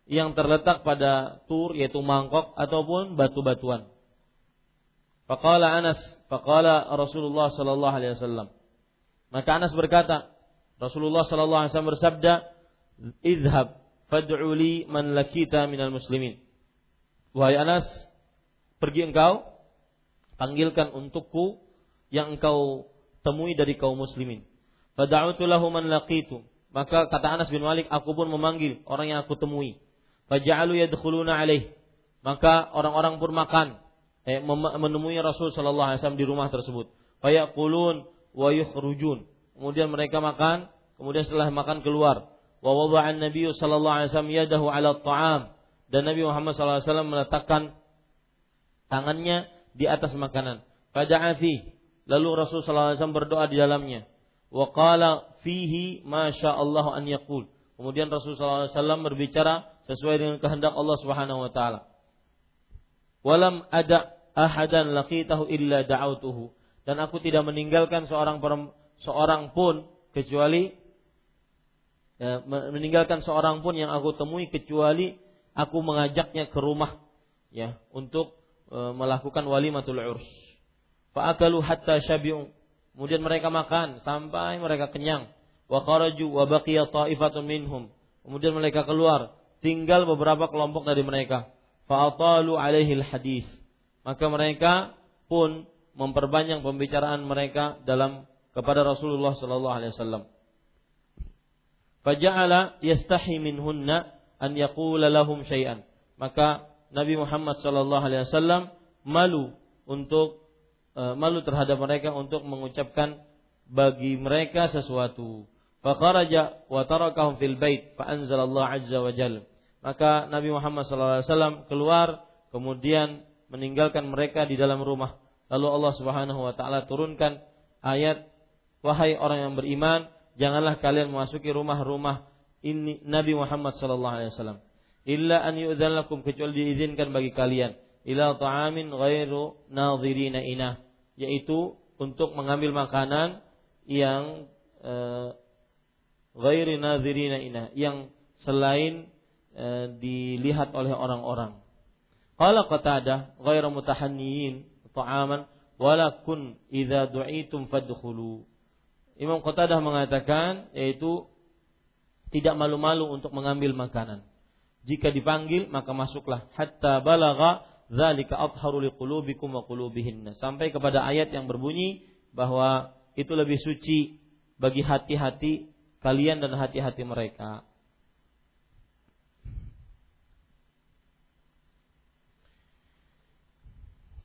yang terletak pada tur yaitu mangkok ataupun batu-batuan. Faqala Anas, faqala Rasulullah sallallahu alaihi wasallam, maka Anas berkata, Rasulullah sallallahu alaihi wasallam bersabda, "Idhab fad'u li man lakita minal muslimin." Wahai Anas, pergi engkau panggilkan untukku yang engkau temui dari kaum muslimin. Fada'utu lahu man laqitu. Maka kata Anas bin Malik, aku pun memanggil orang yang aku temui. Faja'alu yadkhuluna alaih. Maka orang-orang pun makan eh, menemui Rasul sallallahu alaihi wasallam di rumah tersebut. Fayaqulun wa. Kemudian mereka makan, kemudian setelah makan keluar. Wa wada'an Nabi sallallahu alaihi wasallam yadahu 'ala ta'am dan Nabi Muhammad sallallahu alaihi wasallam meletakkan tangannya di atas makanan. Fada'a fi. Lalu Rasul sallallahu alaihi wasallam berdoa di dalamnya. Wa qala fihi ma Allah an yaqul. Kemudian Rasul sallallahu alaihi wasallam berbicara sesuai dengan kehendak Allah Subhanahu wa taala. Walam ada ahadan laqitahu illa da'autuhu dan aku tidak meninggalkan seorang seorang pun kecuali ya, meninggalkan seorang pun yang aku temui kecuali aku mengajaknya ke rumah ya untuk e, melakukan walimatul urs. Fa'akalu hatta syabi'u. Kemudian mereka makan sampai mereka kenyang. Wa kharaju wa baqiya ta'ifatun minhum. Kemudian mereka keluar, tinggal beberapa kelompok dari mereka. Fa'atalu alaihi hadis. Maka mereka pun memperbanyak pembicaraan mereka dalam kepada Rasulullah sallallahu alaihi wasallam. Faja'ala yastahi minhunna an yaqula lahum syai'an. Maka Nabi Muhammad sallallahu alaihi wasallam malu untuk uh, malu terhadap mereka untuk mengucapkan bagi mereka sesuatu. Fakharaja wa tarakahum fil bait fa anzalallahu azza wa jalla. Maka Nabi Muhammad sallallahu alaihi wasallam keluar kemudian meninggalkan mereka di dalam rumah Lalu Allah Subhanahu wa taala turunkan ayat wahai orang yang beriman, janganlah kalian memasuki rumah-rumah ini Nabi Muhammad sallallahu alaihi wasallam. illa an yu'dzan lakum kecuali diizinkan bagi kalian ila ta'amin ghairu nadhirina inah yaitu untuk mengambil makanan yang uh, ghairi nadhirina inah yang selain uh, dilihat oleh orang-orang. Qala Qatadah ghairu mutahanniyin ta'aman walakun idza du'itum fadkhulu. Imam Qatadah mengatakan yaitu tidak malu-malu untuk mengambil makanan. Jika dipanggil maka masuklah hatta balagha dzalika atharu liqulubikum wa qulubihinna. Sampai kepada ayat yang berbunyi bahwa itu lebih suci bagi hati-hati kalian dan hati-hati mereka.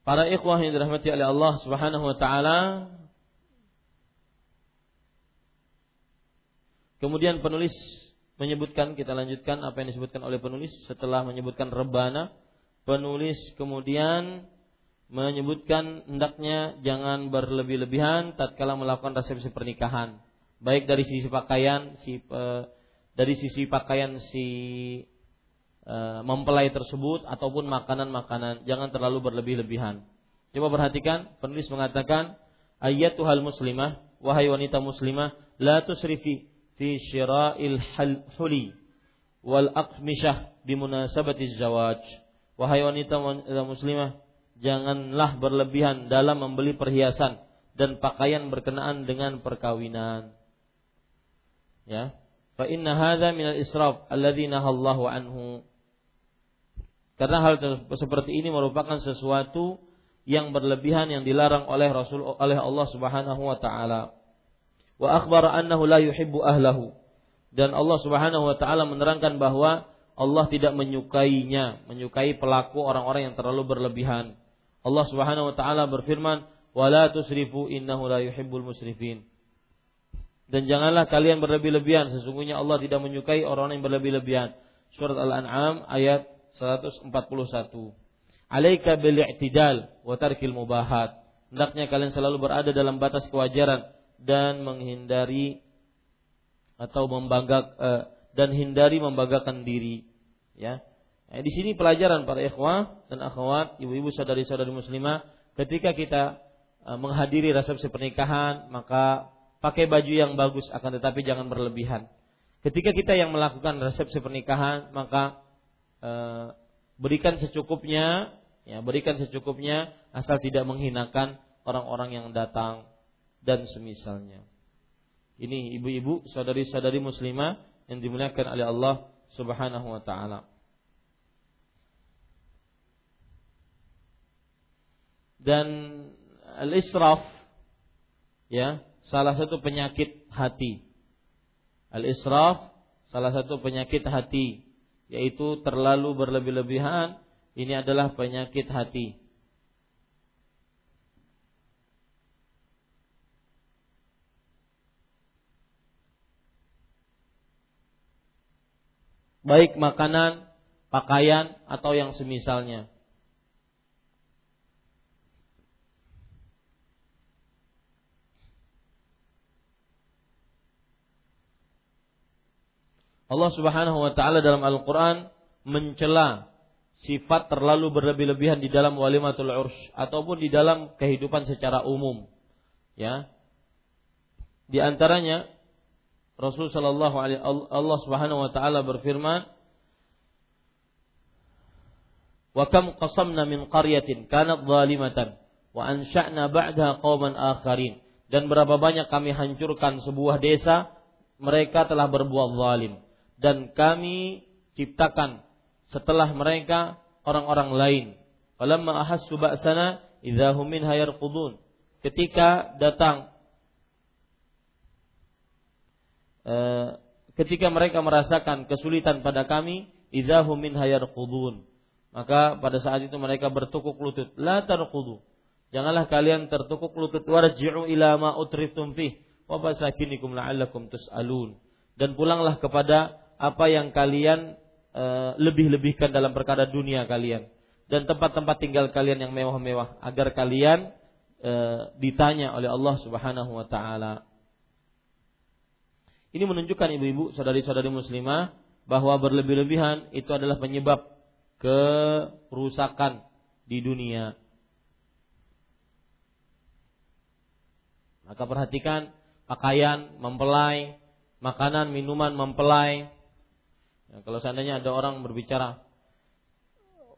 Para ikhwah yang dirahmati oleh Allah Subhanahu wa taala. Kemudian penulis menyebutkan kita lanjutkan apa yang disebutkan oleh penulis. Setelah menyebutkan rebana penulis kemudian menyebutkan hendaknya jangan berlebih-lebihan tatkala melakukan resepsi pernikahan, baik dari sisi pakaian si e, dari sisi pakaian si mempelai tersebut ataupun makanan-makanan, jangan terlalu berlebih-lebihan. Coba perhatikan, penulis mengatakan ayatuhal muslimah, wahai wanita muslimah, la tusrifi fi syira'il huli wal aqmishah bimunasabati zawaj. Wahai wanita muslimah, janganlah berlebihan dalam membeli perhiasan dan pakaian berkenaan dengan perkawinan. Ya. Fa inna hadza min al-israf alladzi nahallahu anhu. Karena hal seperti ini merupakan sesuatu yang berlebihan yang dilarang oleh Rasul oleh Allah Subhanahu wa taala. Wa akhbara annahu la yuhibbu ahlahu. Dan Allah Subhanahu wa taala menerangkan bahwa Allah tidak menyukainya, menyukai pelaku orang-orang yang terlalu berlebihan. Allah Subhanahu wa taala berfirman, "Wala tusrifu innahu la yuhibbul musrifin." Dan janganlah kalian berlebih-lebihan, sesungguhnya Allah tidak menyukai orang yang berlebih-lebihan. Surat Al-An'am ayat 141. Alaika bil i'tidal wa tarkil mubahat. Hendaknya kalian selalu berada dalam batas kewajaran dan menghindari atau membanggak eh, dan hindari membanggakan diri, ya. Nah, di sini pelajaran para ikhwah dan akhwat, ibu-ibu saudari-saudari muslimah, ketika kita uh, menghadiri resepsi pernikahan, maka pakai baju yang bagus akan tetapi jangan berlebihan. Ketika kita yang melakukan resepsi pernikahan, maka uh, berikan secukupnya, ya, berikan secukupnya asal tidak menghinakan orang-orang yang datang dan semisalnya. Ini ibu-ibu, saudari-saudari muslimah yang dimuliakan oleh Allah Subhanahu wa taala. dan al-israf ya salah satu penyakit hati. Al-israf salah satu penyakit hati yaitu terlalu berlebih-lebihan ini adalah penyakit hati. Baik makanan, pakaian atau yang semisalnya. Allah Subhanahu wa taala dalam Al-Qur'an mencela sifat terlalu berlebih-lebihan di dalam walimatul urs ataupun di dalam kehidupan secara umum. Ya. Di antaranya Rasul sallallahu alaihi Allah Subhanahu wa taala berfirman Wa kam qasamna min qaryatin kanat zalimatan wa ansha'na ba'daha qauman akharin dan berapa banyak kami hancurkan sebuah desa mereka telah berbuat zalim dan kami ciptakan setelah mereka orang-orang lain. Falamma ahassu ba'sana idza hum minha yarqudun. Ketika datang uh, ketika mereka merasakan kesulitan pada kami, idza hum minha yarqudun. Maka pada saat itu mereka bertukuk lutut, la tarqudu. Janganlah kalian tertukuk lutut warji'u ila ma utriftum fih wa basakinikum la'allakum tus'alun. Dan pulanglah kepada apa yang kalian e, lebih-lebihkan dalam perkara dunia kalian dan tempat-tempat tinggal kalian yang mewah-mewah agar kalian e, ditanya oleh Allah Subhanahu wa taala. Ini menunjukkan ibu-ibu, saudari-saudari muslimah bahwa berlebih-lebihan itu adalah penyebab kerusakan di dunia. Maka perhatikan pakaian mempelai, makanan, minuman mempelai. Ya, kalau seandainya ada orang berbicara,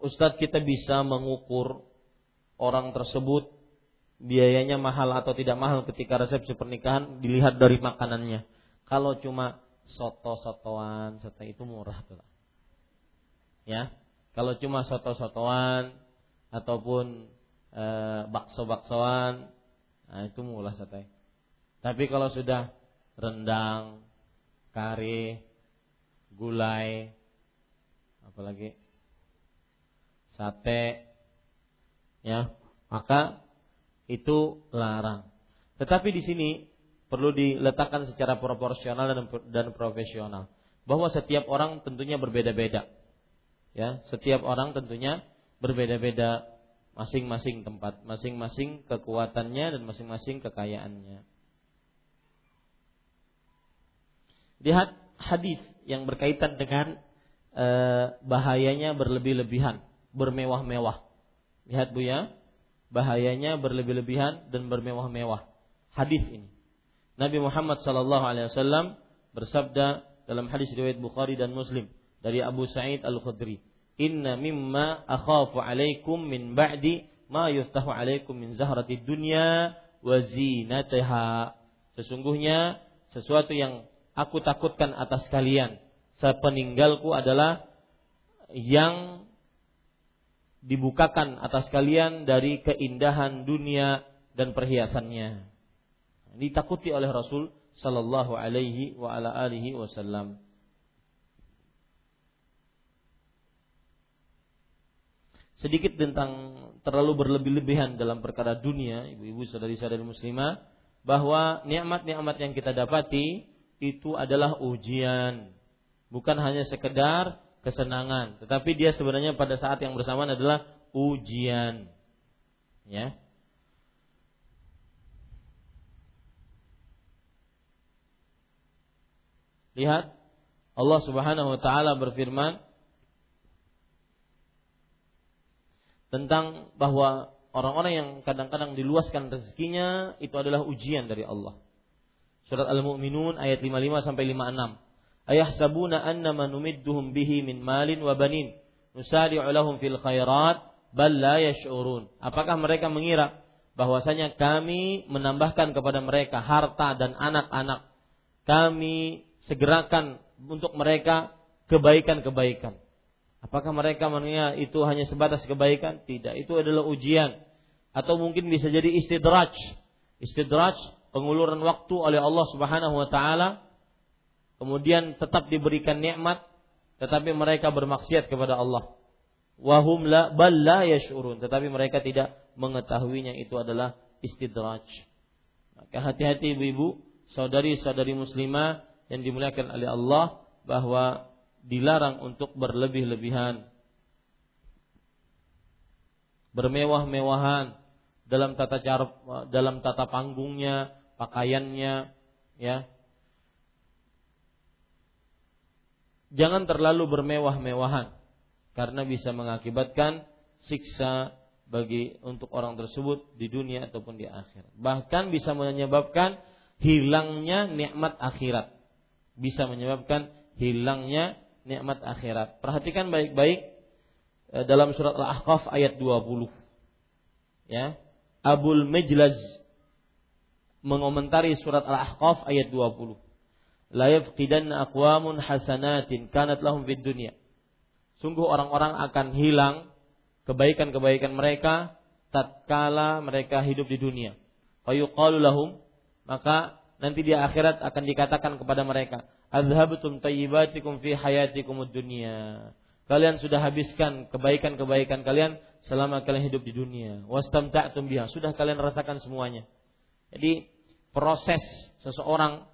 Ustadz kita bisa mengukur orang tersebut biayanya mahal atau tidak mahal ketika resepsi pernikahan dilihat dari makanannya. Kalau cuma soto-sotoan, soto itu murah tuh. Ya, kalau cuma soto-sotoan ataupun e, bakso-baksoan, nah itu murah sate. Tapi kalau sudah rendang, kari, gulai, apalagi sate, ya maka itu larang. Tetapi di sini perlu diletakkan secara proporsional dan, dan profesional bahwa setiap orang tentunya berbeda-beda. Ya, setiap orang tentunya berbeda-beda masing-masing tempat, masing-masing kekuatannya dan masing-masing kekayaannya. Lihat hadis yang berkaitan dengan e, bahayanya berlebih-lebihan, bermewah-mewah. Lihat Bu ya, bahayanya berlebih-lebihan dan bermewah-mewah. Hadis ini. Nabi Muhammad sallallahu alaihi wasallam bersabda dalam hadis riwayat Bukhari dan Muslim dari Abu Sa'id Al-Khudri, "Inna mimma akhafu alaikum min ba'di ma yuftahu alaikum min zahrati dunya wa zinataha." Sesungguhnya sesuatu yang aku takutkan atas kalian sepeninggalku adalah yang dibukakan atas kalian dari keindahan dunia dan perhiasannya. Ditakuti oleh Rasul sallallahu alaihi wa ala alihi wasallam. Sedikit tentang terlalu berlebih-lebihan dalam perkara dunia, ibu-ibu saudari-saudari muslimah, bahwa nikmat-nikmat yang kita dapati itu adalah ujian, bukan hanya sekedar kesenangan, tetapi dia sebenarnya pada saat yang bersamaan adalah ujian. Ya. Lihat Allah Subhanahu wa taala berfirman tentang bahwa orang-orang yang kadang-kadang diluaskan rezekinya itu adalah ujian dari Allah. Surat Al-Mu'minun ayat 55 sampai 56 ayahsabuna annama numidduhum bihi min malin wa banin. Nusari'u lahum fil khairat bal la yash'urun. Apakah mereka mengira bahwasanya kami menambahkan kepada mereka harta dan anak-anak? Kami segerakan untuk mereka kebaikan-kebaikan. Apakah mereka mengira itu hanya sebatas kebaikan? Tidak. Itu adalah ujian. Atau mungkin bisa jadi istidraj. Istidraj penguluran waktu oleh Allah Subhanahu wa taala kemudian tetap diberikan nikmat tetapi mereka bermaksiat kepada Allah. Wahum la bal la yashurun tetapi mereka tidak mengetahuinya itu adalah istidraj. Maka hati-hati ibu-ibu, saudari-saudari muslimah yang dimuliakan oleh Allah bahwa dilarang untuk berlebih-lebihan. Bermewah-mewahan dalam tata cara dalam tata panggungnya, pakaiannya, ya, jangan terlalu bermewah-mewahan karena bisa mengakibatkan siksa bagi untuk orang tersebut di dunia ataupun di akhirat. Bahkan bisa menyebabkan hilangnya nikmat akhirat. Bisa menyebabkan hilangnya nikmat akhirat. Perhatikan baik-baik eh, dalam surat Al-Ahqaf ayat 20. Ya. Abul Majlaz mengomentari surat Al-Ahqaf ayat 20 la yafqidanna aqwamun hasanatin kanat lahum fid dunya. Sungguh orang-orang akan hilang kebaikan-kebaikan mereka tatkala mereka hidup di dunia. Fayuqalu lahum maka nanti di akhirat akan dikatakan kepada mereka, "Adzhabtum tayyibatikum fi hayatikum dunya." Kalian sudah habiskan kebaikan-kebaikan kalian selama kalian hidup di dunia. Wastamta'tum biha. Sudah kalian rasakan semuanya. Jadi proses seseorang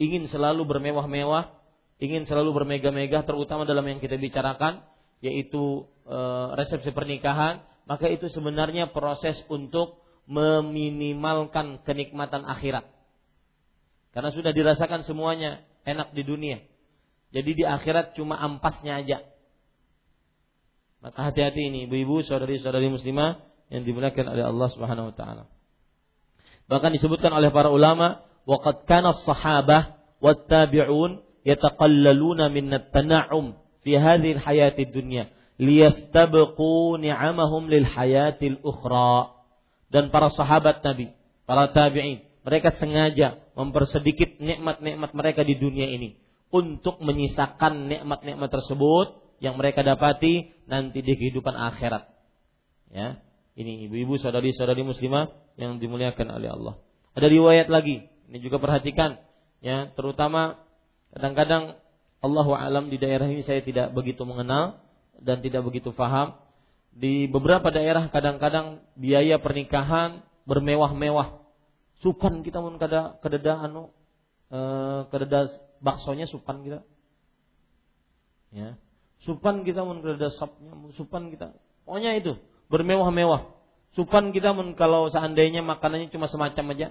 ingin selalu bermewah-mewah, ingin selalu bermegah-megah terutama dalam yang kita bicarakan yaitu e, resepsi pernikahan, maka itu sebenarnya proses untuk meminimalkan kenikmatan akhirat. Karena sudah dirasakan semuanya enak di dunia. Jadi di akhirat cuma ampasnya aja. Maka hati-hati ini ibu-ibu, saudari-saudari muslimah yang dimuliakan oleh Allah Subhanahu wa taala. Bahkan disebutkan oleh para ulama, waqad kana as-sahabah wat tabi'un yataqallaluna min at-tana'um fi hadhihi al-hayati dunya liyastabqu ni'amahum lil hayatil ukhra. Dan para sahabat Nabi, para tabi'in, mereka sengaja mempersedikit nikmat-nikmat mereka di dunia ini untuk menyisakan nikmat-nikmat tersebut yang mereka dapati nanti di kehidupan akhirat. Ya. Ini ibu-ibu saudari-saudari muslimah yang dimuliakan oleh Allah. Ada riwayat lagi, ini juga perhatikan ya, terutama kadang-kadang Allahu alam di daerah ini saya tidak begitu mengenal dan tidak begitu faham. Di beberapa daerah kadang-kadang biaya pernikahan bermewah-mewah. Supan kita mun kada kededa anu eh, kededa baksonya supan kita. Ya. Supan kita mun kada sopnya, supan kita. Pokoknya itu bermewah-mewah. Supan kita mun kalau seandainya makanannya cuma semacam aja.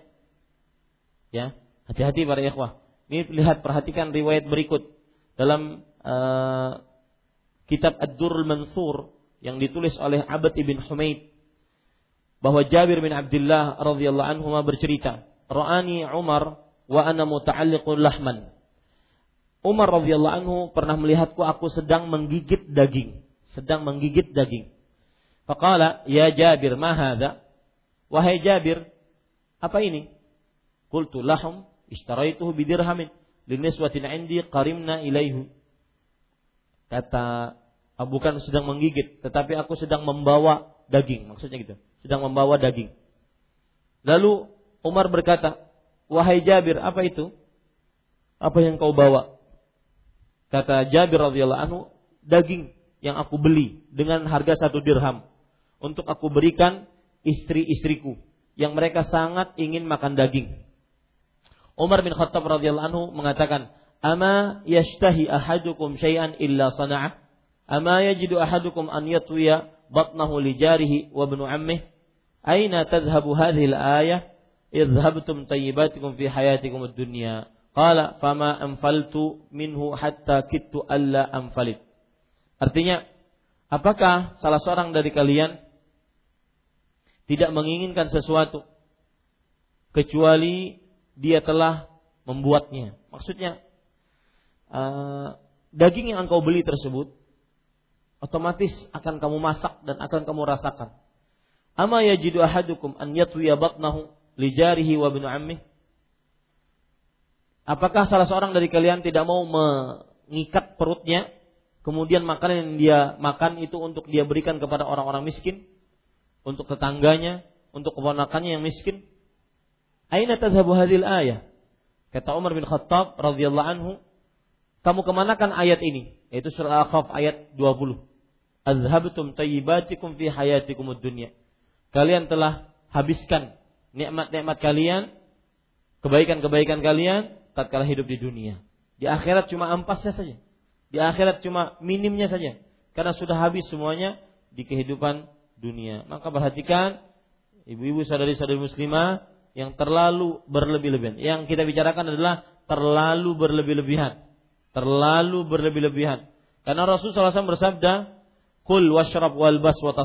Ya, hati-hati para ikhwah. Ini lihat perhatikan riwayat berikut dalam uh, kitab Ad-Durrul Mansur yang ditulis oleh Abad ibn Humaid bahwa Jabir bin Abdullah radhiyallahu anhu bercerita, "Ra'ani Umar wa ana muta'alliqun lahman." Umar radhiyallahu anhu pernah melihatku aku sedang menggigit daging, sedang menggigit daging. Faqala, "Ya Jabir, ma hadha?" Wahai Jabir, apa ini? Qultu lahum ishtaraituhu bidirhamin liniswatin indi qarimna ilaihu. Kata ah, bukan sedang menggigit, tetapi aku sedang membawa daging, maksudnya gitu. Sedang membawa daging. Lalu Umar berkata, "Wahai Jabir, apa itu? Apa yang kau bawa?" Kata Jabir radhiyallahu anhu, daging yang aku beli dengan harga satu dirham untuk aku berikan istri-istriku yang mereka sangat ingin makan daging. Umar bin Khattab radhiyallahu anhu mengatakan, "Ama yashtahi ahadukum syai'an illa sana'a? Ama yajidu ahadukum an yatwiya batnahu li jarihi wa ibnu ammih? Aina tadhhabu hadhihi al-ayah? Idhhabtum tayyibatikum fi hayatikum ad-dunya." Qala fama anfaltu minhu hatta kittu alla anfalit. Artinya, apakah salah seorang dari kalian tidak menginginkan sesuatu kecuali dia telah membuatnya. Maksudnya uh, daging yang engkau beli tersebut otomatis akan kamu masak dan akan kamu rasakan. Ama yajidu ahadukum an yatwiya batnahu li jarihi wa Apakah salah seorang dari kalian tidak mau mengikat perutnya, kemudian makanan yang dia makan itu untuk dia berikan kepada orang-orang miskin, untuk tetangganya, untuk keponakannya yang miskin? Aina tadhhabu hadhil ayah? Kata Umar bin Khattab radhiyallahu anhu, kamu kemanakan ayat ini? Yaitu surah Al-Kahf ayat 20. Azhabtum tayyibatikum fi hayatikum dunya. Kalian telah habiskan nikmat-nikmat kalian, kebaikan-kebaikan kalian tatkala hidup di dunia. Di akhirat cuma ampasnya saja. Di akhirat cuma minimnya saja. Karena sudah habis semuanya di kehidupan dunia. Maka perhatikan ibu-ibu sadari-sadari muslimah yang terlalu berlebih-lebihan. Yang kita bicarakan adalah terlalu berlebih-lebihan. Terlalu berlebih-lebihan. Karena Rasulullah SAW bersabda, Kul washrab walbas wa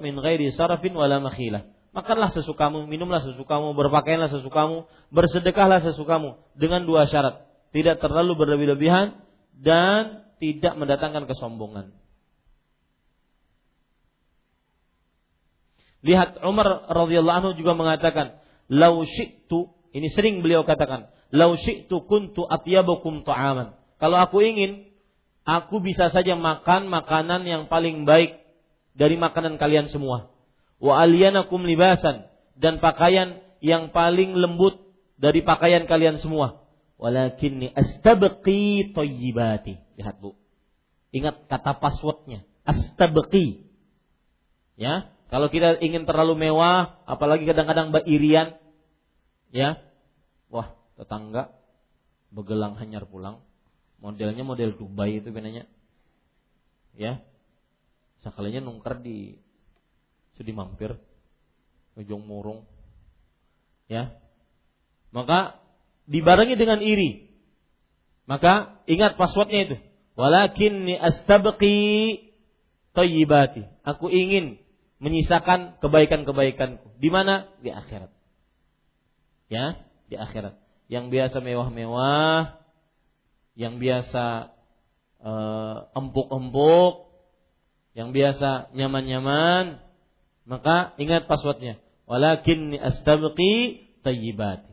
min ghairi sarafin wala makhilah. Makanlah sesukamu, minumlah sesukamu, berpakaianlah sesukamu, bersedekahlah sesukamu dengan dua syarat. Tidak terlalu berlebih-lebihan dan tidak mendatangkan kesombongan. Lihat Umar radhiyallahu anhu juga mengatakan, "Lau syi'tu," ini sering beliau katakan, "Lau syi'tu kuntu atyabukum ta'aman." Kalau aku ingin, aku bisa saja makan makanan yang paling baik dari makanan kalian semua wa aliyanakum libasan dan pakaian yang paling lembut dari pakaian kalian semua. Walakinni astabqi thayyibati. Lihat Bu. Ingat kata passwordnya. Astabqi. Ya, kalau kita ingin terlalu mewah, apalagi kadang-kadang irian, ya, wah tetangga begelang hanyar pulang, modelnya model Dubai itu benarnya, ya, sekalinya nungker di sudah mampir ujung murung ya. Maka dibarengi dengan iri. Maka ingat passwordnya itu. Walakinni astabqi tayyibati. Aku ingin menyisakan kebaikan-kebaikanku. Di mana? Di akhirat. Ya, di akhirat. Yang biasa mewah-mewah, yang biasa uh, empuk-empuk, yang biasa nyaman-nyaman, maka ingat passwordnya. Walakinni astabqi tayyibati.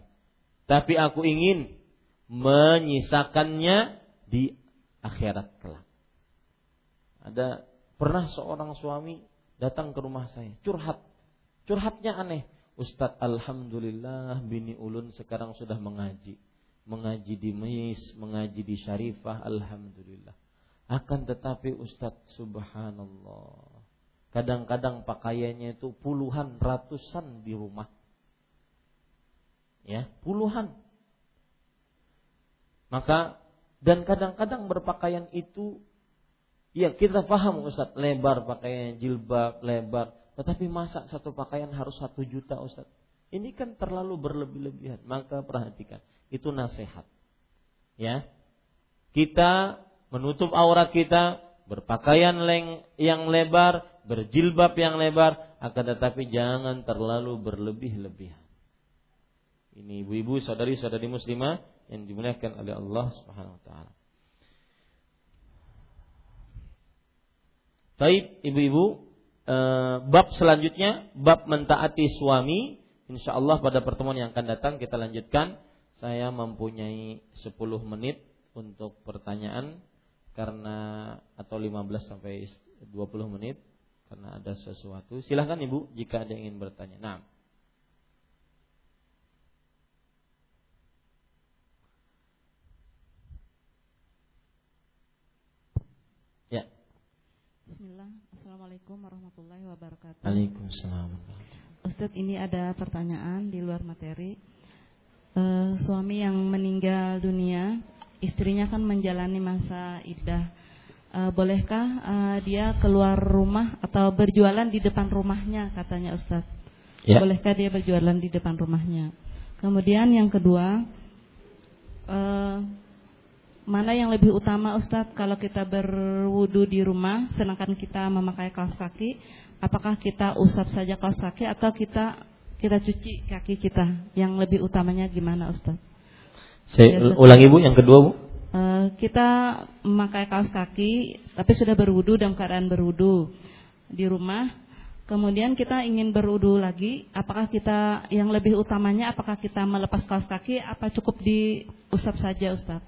Tapi aku ingin menyisakannya di akhirat kelak. Ada pernah seorang suami datang ke rumah saya, curhat. Curhatnya aneh. Ustadz Alhamdulillah bini ulun sekarang sudah mengaji. Mengaji di Mis, mengaji di Syarifah, Alhamdulillah. Akan tetapi Ustadz Subhanallah. Kadang-kadang pakaiannya itu puluhan, ratusan di rumah. Ya, puluhan. Maka dan kadang-kadang berpakaian itu ya kita paham Ustaz. Lebar pakaian jilbab lebar. Tetapi masa satu pakaian harus satu juta Ustaz? Ini kan terlalu berlebih-lebihan. Maka perhatikan itu nasihat. Ya. Kita menutup aurat kita berpakaian yang lebar berjilbab yang lebar akan tetapi jangan terlalu berlebih-lebihan. Ini ibu-ibu saudari-saudari muslimah yang dimuliakan oleh Allah Subhanahu wa taala. Baik, ibu-ibu, eh, bab selanjutnya bab mentaati suami. Insya Allah pada pertemuan yang akan datang kita lanjutkan. Saya mempunyai 10 menit untuk pertanyaan karena atau 15 sampai 20 menit karena ada sesuatu. Silahkan Ibu jika ada yang ingin bertanya. Nah.
Assalamualaikum warahmatullahi wabarakatuh.
Waalaikumsalam.
Ustadz ini ada pertanyaan di luar materi. E, suami yang meninggal dunia, istrinya kan menjalani masa iddah. E, bolehkah e, dia keluar rumah atau berjualan di depan rumahnya katanya Ustadz? Ya. Bolehkah dia berjualan di depan rumahnya? Kemudian yang kedua, e, mana yang lebih utama Ustadz kalau kita berwudu di rumah sedangkan kita memakai kaos kaki apakah kita usap saja kaos kaki atau kita kita cuci kaki kita yang lebih utamanya gimana Ustadz?
Saya ya, ulangi Bu yang kedua Bu.
Uh, kita memakai kaos kaki tapi sudah berwudu dalam keadaan berwudu di rumah Kemudian kita ingin berwudu lagi, apakah kita yang lebih utamanya apakah kita melepas kaos kaki apa cukup diusap saja Ustaz?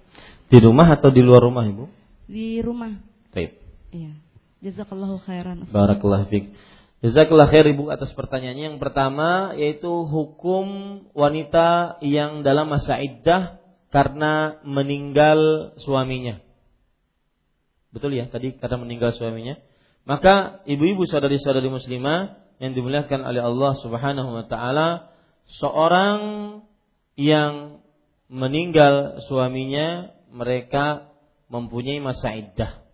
Di rumah atau di luar rumah, Ibu?
Di rumah.
Baik.
Iya. Jazakallahu khairan.
Barakallahu fiik. Jazakallahu khair Ibu atas pertanyaannya. Yang pertama yaitu hukum wanita yang dalam masa iddah karena meninggal suaminya. Betul ya tadi karena meninggal suaminya. Maka ibu-ibu saudari-saudari muslimah yang dimuliakan oleh Allah Subhanahu wa taala, seorang yang meninggal suaminya mereka mempunyai masa iddah.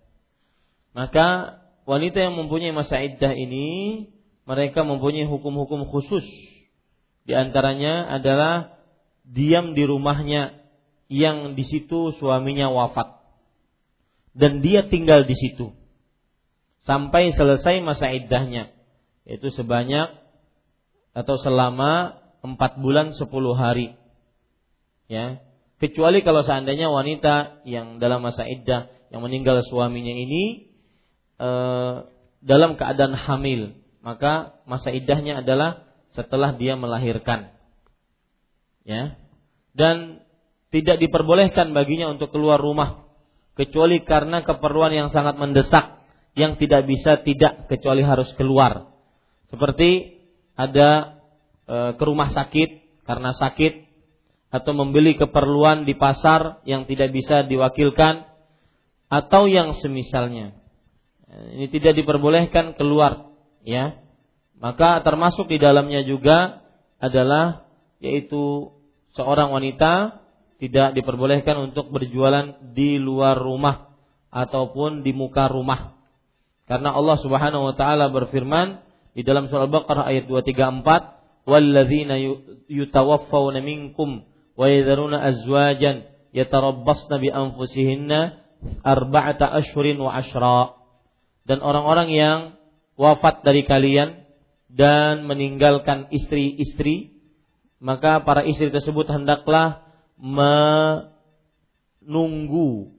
Maka wanita yang mempunyai masa iddah ini mereka mempunyai hukum-hukum khusus. Di antaranya adalah diam di rumahnya yang di situ suaminya wafat. Dan dia tinggal di situ sampai selesai masa iddahnya yaitu sebanyak atau selama empat bulan sepuluh hari ya Kecuali kalau seandainya wanita yang dalam masa iddah yang meninggal suaminya ini e, dalam keadaan hamil, maka masa iddahnya adalah setelah dia melahirkan. Ya. Dan tidak diperbolehkan baginya untuk keluar rumah kecuali karena keperluan yang sangat mendesak yang tidak bisa tidak kecuali harus keluar. Seperti ada e, ke rumah sakit karena sakit atau membeli keperluan di pasar yang tidak bisa diwakilkan atau yang semisalnya. Ini tidak diperbolehkan keluar, ya. Maka termasuk di dalamnya juga adalah yaitu seorang wanita tidak diperbolehkan untuk berjualan di luar rumah ataupun di muka rumah. Karena Allah Subhanahu wa taala berfirman di dalam surah Al-Baqarah ayat 234, "Walladzina yutawaffawna minkum wa yadharuna azwajan yatarabbasna bi anfusihinna arba'ata ashhurin wa ashra. Dan orang-orang yang wafat dari kalian dan meninggalkan istri-istri, maka para istri tersebut hendaklah menunggu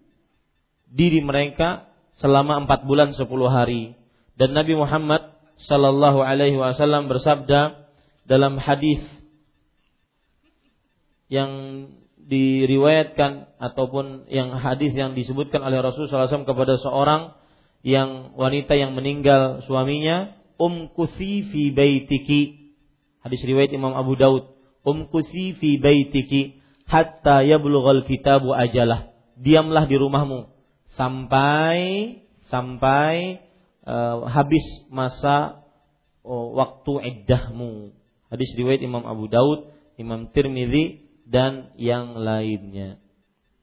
diri mereka selama empat bulan sepuluh hari. Dan Nabi Muhammad Sallallahu Alaihi Wasallam bersabda dalam hadis yang diriwayatkan ataupun yang hadis yang disebutkan oleh Rasulullah SAW kepada seorang yang wanita yang meninggal suaminya, umkusi fi baitiki. Hadis riwayat Imam Abu Daud. Umkusi fi baitiki hatta yablughal kitabu ajalah. Diamlah di rumahmu sampai sampai uh, habis masa uh, waktu iddahmu. Hadis riwayat Imam Abu Daud, Imam Tirmidzi dan yang lainnya.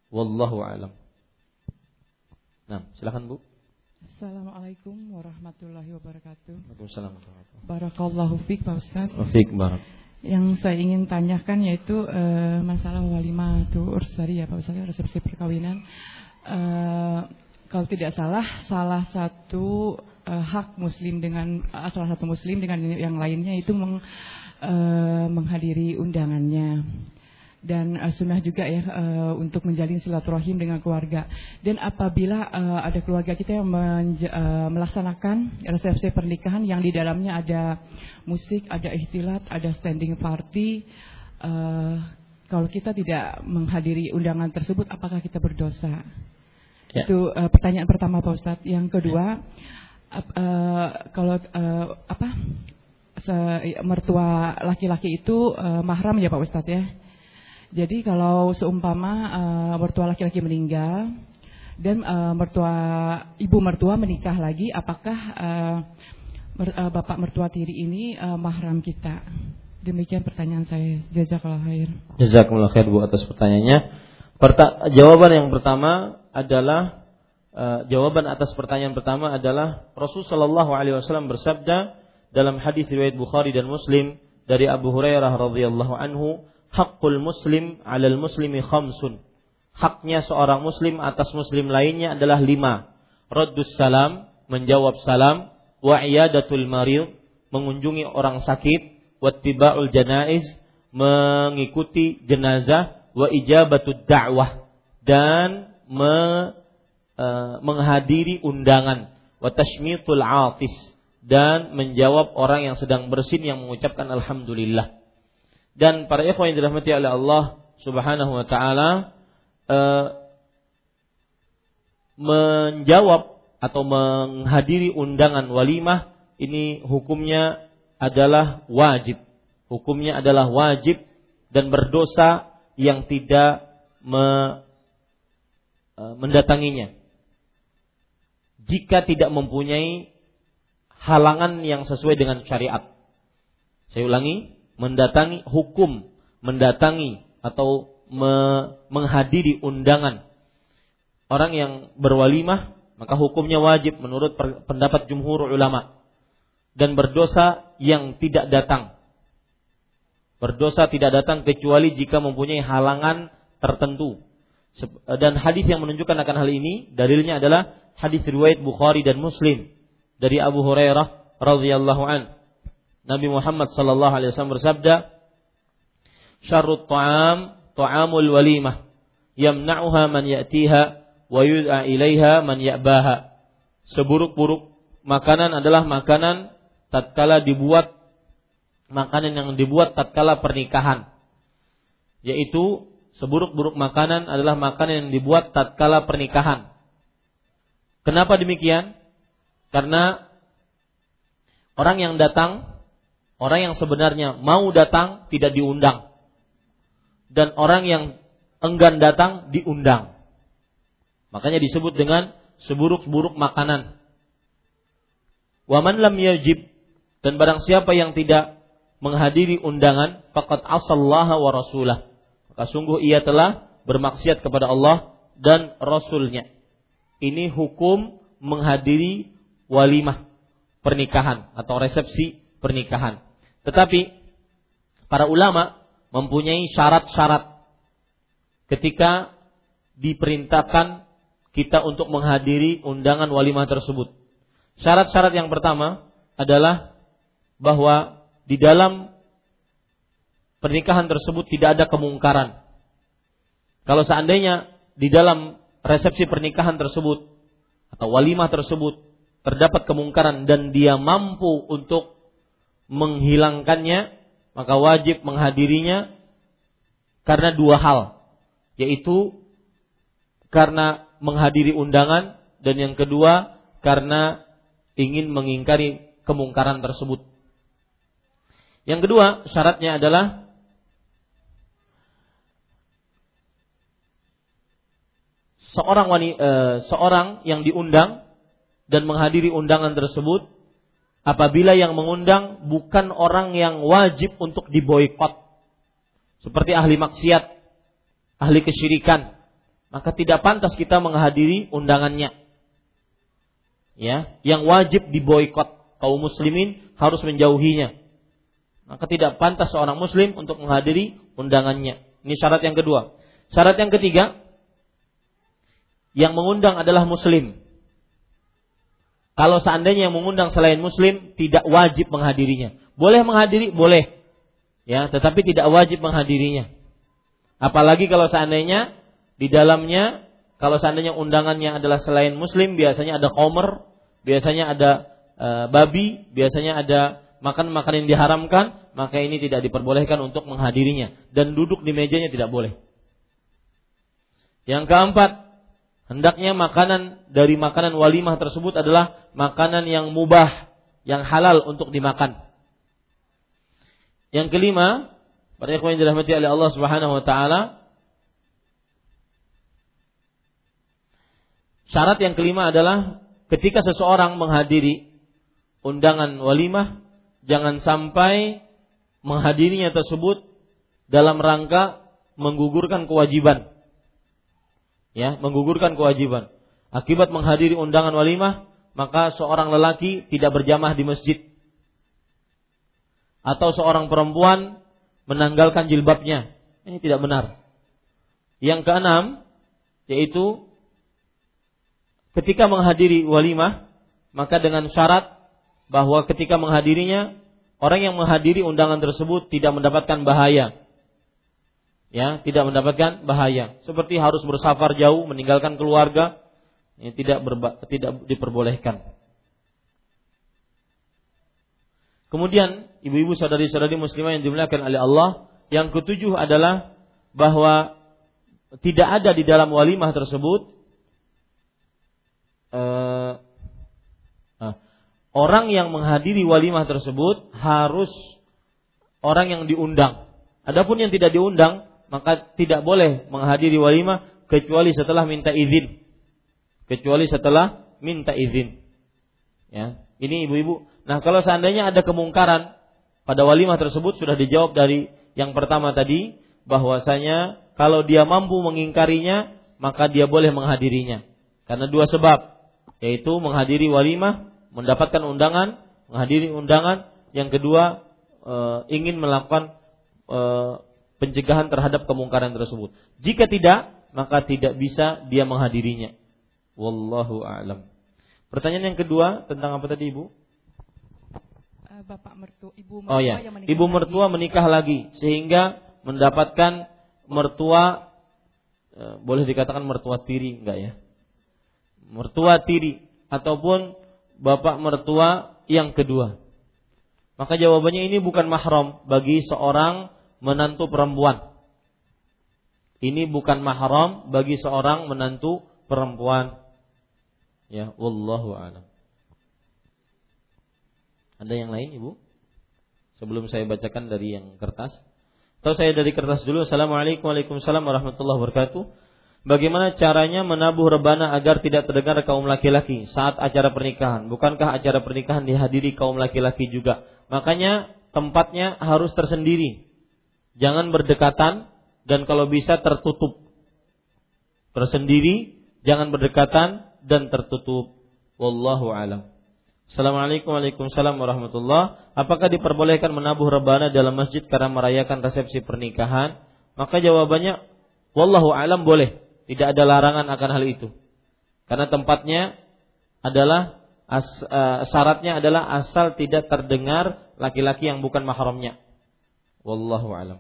Wallahu alam. Nah, silakan Bu.
Assalamualaikum warahmatullahi wabarakatuh.
Waalaikumsalam
Barakallahu fiik Pak Ustaz.
Fiik barak.
Yang saya ingin tanyakan yaitu uh, masalah walimah tu ursari ya Pak Ustaz, resepsi perkawinan. Uh, kalau tidak salah, salah satu uh, hak Muslim dengan uh, salah satu Muslim dengan yang lainnya itu meng, uh, menghadiri undangannya dan uh, sunnah juga ya uh, untuk menjalin silaturahim dengan keluarga. Dan apabila uh, ada keluarga kita yang uh, melaksanakan resepsi pernikahan yang di dalamnya ada musik, ada ikhtilat, ada standing party, uh, kalau kita tidak menghadiri undangan tersebut, apakah kita berdosa? Ya. Itu uh, pertanyaan pertama Pak Ustadz. Yang kedua, uh, uh, kalau uh, apa? Se mertua laki-laki itu uh, mahram ya Pak Ustadz ya? Jadi kalau seumpama uh, mertua laki-laki meninggal dan uh, mertua ibu mertua menikah lagi, apakah uh, mer, uh, bapak mertua tiri ini uh, mahram kita? Demikian pertanyaan saya. Jazakallah khair.
Jazakallah khair Bu atas pertanyaannya. Perta jawaban yang pertama adalah uh, jawaban atas pertanyaan pertama adalah Rasulullah Shallallahu Alaihi Wasallam bersabda dalam hadis riwayat Bukhari dan Muslim dari Abu Hurairah radhiyallahu anhu hakul muslim alal muslimi khamsun. Haknya seorang muslim atas muslim lainnya adalah lima. Raddus salam, menjawab salam, wa iyadatul marid, mengunjungi orang sakit, wattiba'ul janaiz, mengikuti jenazah, wa ijabatud da'wah dan me, uh, menghadiri undangan, wa tashmitul atis dan menjawab orang yang sedang bersin yang mengucapkan alhamdulillah. Dan para ikhwan yang dirahmati oleh Allah Subhanahu wa taala eh, menjawab atau menghadiri undangan walimah ini hukumnya adalah wajib. Hukumnya adalah wajib dan berdosa yang tidak mendatanginya. Jika tidak mempunyai halangan yang sesuai dengan syariat. Saya ulangi, mendatangi hukum, mendatangi atau me, menghadiri undangan orang yang berwalimah, maka hukumnya wajib menurut pendapat jumhur ulama dan berdosa yang tidak datang. Berdosa tidak datang kecuali jika mempunyai halangan tertentu. Dan hadis yang menunjukkan akan hal ini dalilnya adalah hadis riwayat Bukhari dan Muslim dari Abu Hurairah radhiyallahu an Nabi Muhammad sallallahu alaihi wasallam bersabda, "Syarrut ta'am ta'amul walimah, yamna'uha man ya'tiha wa yud'a ilaiha man ya'baha." Seburuk-buruk makanan adalah makanan tatkala dibuat makanan yang dibuat tatkala pernikahan. Yaitu seburuk-buruk makanan adalah makanan yang dibuat tatkala pernikahan. Kenapa demikian? Karena orang yang datang Orang yang sebenarnya mau datang tidak diundang. Dan orang yang enggan datang diundang. Makanya disebut dengan seburuk-buruk makanan. Waman lam yajib dan barang siapa yang tidak menghadiri undangan faqad asallaha wa rasulah. Sungguh ia telah bermaksiat kepada Allah dan rasulnya. Ini hukum menghadiri walimah pernikahan atau resepsi pernikahan. Tetapi para ulama mempunyai syarat-syarat ketika diperintahkan kita untuk menghadiri undangan walimah tersebut. Syarat-syarat yang pertama adalah bahwa di dalam pernikahan tersebut tidak ada kemungkaran. Kalau seandainya di dalam resepsi pernikahan tersebut atau walimah tersebut terdapat kemungkaran dan dia mampu untuk menghilangkannya, maka wajib menghadirinya karena dua hal, yaitu karena menghadiri undangan dan yang kedua karena ingin mengingkari kemungkaran tersebut. Yang kedua, syaratnya adalah seorang wanita, e, seorang yang diundang dan menghadiri undangan tersebut apabila yang mengundang bukan orang yang wajib untuk diboikot seperti ahli maksiat, ahli kesyirikan, maka tidak pantas kita menghadiri undangannya. Ya, yang wajib diboikot kaum muslimin harus menjauhinya. Maka tidak pantas seorang muslim untuk menghadiri undangannya. Ini syarat yang kedua. Syarat yang ketiga, yang mengundang adalah muslim. Kalau seandainya yang mengundang selain muslim tidak wajib menghadirinya. Boleh menghadiri, boleh. Ya, tetapi tidak wajib menghadirinya. Apalagi kalau seandainya di dalamnya kalau seandainya undangannya adalah selain muslim biasanya ada komer, biasanya ada e, babi, biasanya ada makan-makan yang diharamkan, maka ini tidak diperbolehkan untuk menghadirinya dan duduk di mejanya tidak boleh. Yang keempat, hendaknya makanan dari makanan walimah tersebut adalah makanan yang mubah, yang halal untuk dimakan. Yang kelima, para ikhwan yang dirahmati oleh Allah Subhanahu wa taala, syarat yang kelima adalah ketika seseorang menghadiri undangan walimah, jangan sampai menghadirinya tersebut dalam rangka menggugurkan kewajiban ya, menggugurkan kewajiban. Akibat menghadiri undangan walimah, maka seorang lelaki tidak berjamaah di masjid. Atau seorang perempuan menanggalkan jilbabnya. Ini tidak benar. Yang keenam, yaitu ketika menghadiri walimah, maka dengan syarat bahwa ketika menghadirinya, orang yang menghadiri undangan tersebut tidak mendapatkan bahaya ya tidak mendapatkan bahaya. Seperti harus bersafar jauh meninggalkan keluarga ini tidak berba, tidak diperbolehkan. Kemudian ibu-ibu saudari-saudari muslimah yang dimuliakan oleh Allah yang ketujuh adalah bahwa tidak ada di dalam walimah tersebut eh, eh, orang yang menghadiri walimah tersebut harus orang yang diundang. Adapun yang tidak diundang maka tidak boleh menghadiri walimah kecuali setelah minta izin. Kecuali setelah minta izin. Ya, ini ibu-ibu. Nah, kalau seandainya ada kemungkaran pada walimah tersebut sudah dijawab dari yang pertama tadi bahwasanya kalau dia mampu mengingkarinya maka dia boleh menghadirinya. Karena dua sebab, yaitu menghadiri walimah, mendapatkan undangan, menghadiri undangan, yang kedua e, ingin melakukan e, pencegahan terhadap kemungkaran tersebut. Jika tidak, maka tidak bisa dia menghadirinya. Wallahu a'lam. Pertanyaan yang kedua tentang apa tadi Ibu?
Eh, Bapak mertua, ibu
mertua oh, ya. yang menikah Ibu mertua lagi. menikah lagi sehingga mendapatkan mertua e, boleh dikatakan mertua tiri enggak ya? Mertua tiri ataupun bapak mertua yang kedua. Maka jawabannya ini bukan mahram bagi seorang menantu perempuan. Ini bukan mahram bagi seorang menantu perempuan. Ya, wallahu a'lam. Ada yang lain, Ibu? Sebelum saya bacakan dari yang kertas. Atau saya dari kertas dulu. Assalamualaikum Waalaikumsalam warahmatullahi wabarakatuh. Bagaimana caranya menabuh rebana agar tidak terdengar kaum laki-laki saat acara pernikahan? Bukankah acara pernikahan dihadiri kaum laki-laki juga? Makanya tempatnya harus tersendiri jangan berdekatan dan kalau bisa tertutup. Tersendiri, jangan berdekatan dan tertutup. Wallahu alam. Assalamualaikum Waalaikumsalam warahmatullah. Apakah diperbolehkan menabuh rebana dalam masjid karena merayakan resepsi pernikahan? Maka jawabannya wallahu alam boleh. Tidak ada larangan akan hal itu. Karena tempatnya adalah as, uh, syaratnya adalah asal tidak terdengar laki-laki yang bukan mahramnya. Wallahu alam.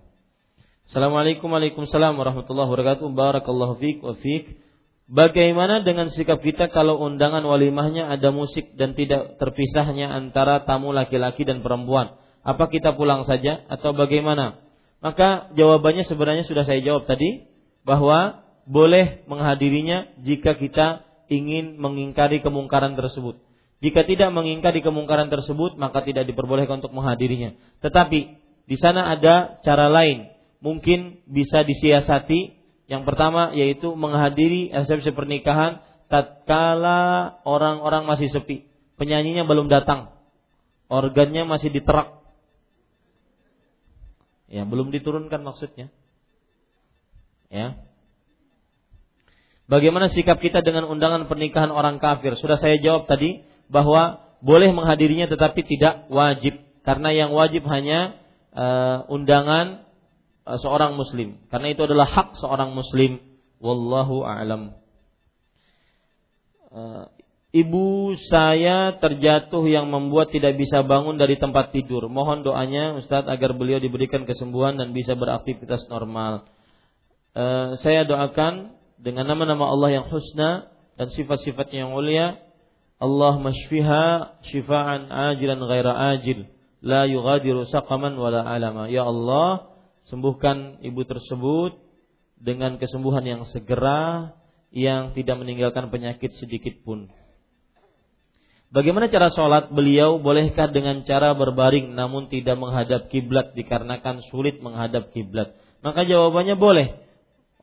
Assalamualaikum Waalaikumsalam warahmatullahi wabarakatuh. Barakallahu fiik wa fiik. Bagaimana dengan sikap kita kalau undangan walimahnya ada musik dan tidak terpisahnya antara tamu laki-laki dan perempuan? Apa kita pulang saja atau bagaimana? Maka jawabannya sebenarnya sudah saya jawab tadi bahwa boleh menghadirinya jika kita ingin mengingkari kemungkaran tersebut. Jika tidak mengingkari kemungkaran tersebut, maka tidak diperbolehkan untuk menghadirinya. Tetapi di sana ada cara lain mungkin bisa disiasati. Yang pertama yaitu menghadiri resepsi pernikahan tatkala orang-orang masih sepi, penyanyinya belum datang, organnya masih diterak, ya belum diturunkan maksudnya, ya. Bagaimana sikap kita dengan undangan pernikahan orang kafir? Sudah saya jawab tadi bahwa boleh menghadirinya tetapi tidak wajib karena yang wajib hanya uh, undangan seorang muslim. Karena itu adalah hak seorang muslim. Wallahu a'lam. Uh, ibu saya terjatuh yang membuat tidak bisa bangun dari tempat tidur. Mohon doanya Ustadz agar beliau diberikan kesembuhan dan bisa beraktivitas normal. Uh, saya doakan dengan nama-nama Allah yang husna dan sifat-sifatnya yang mulia. Allah mashfiha shifaan ajilan ghaira ajil. La yughadiru saqaman wala alama. Ya Allah sembuhkan ibu tersebut dengan kesembuhan yang segera yang tidak meninggalkan penyakit sedikit pun. Bagaimana cara sholat beliau? Bolehkah dengan cara berbaring namun tidak menghadap kiblat dikarenakan sulit menghadap kiblat? Maka jawabannya boleh.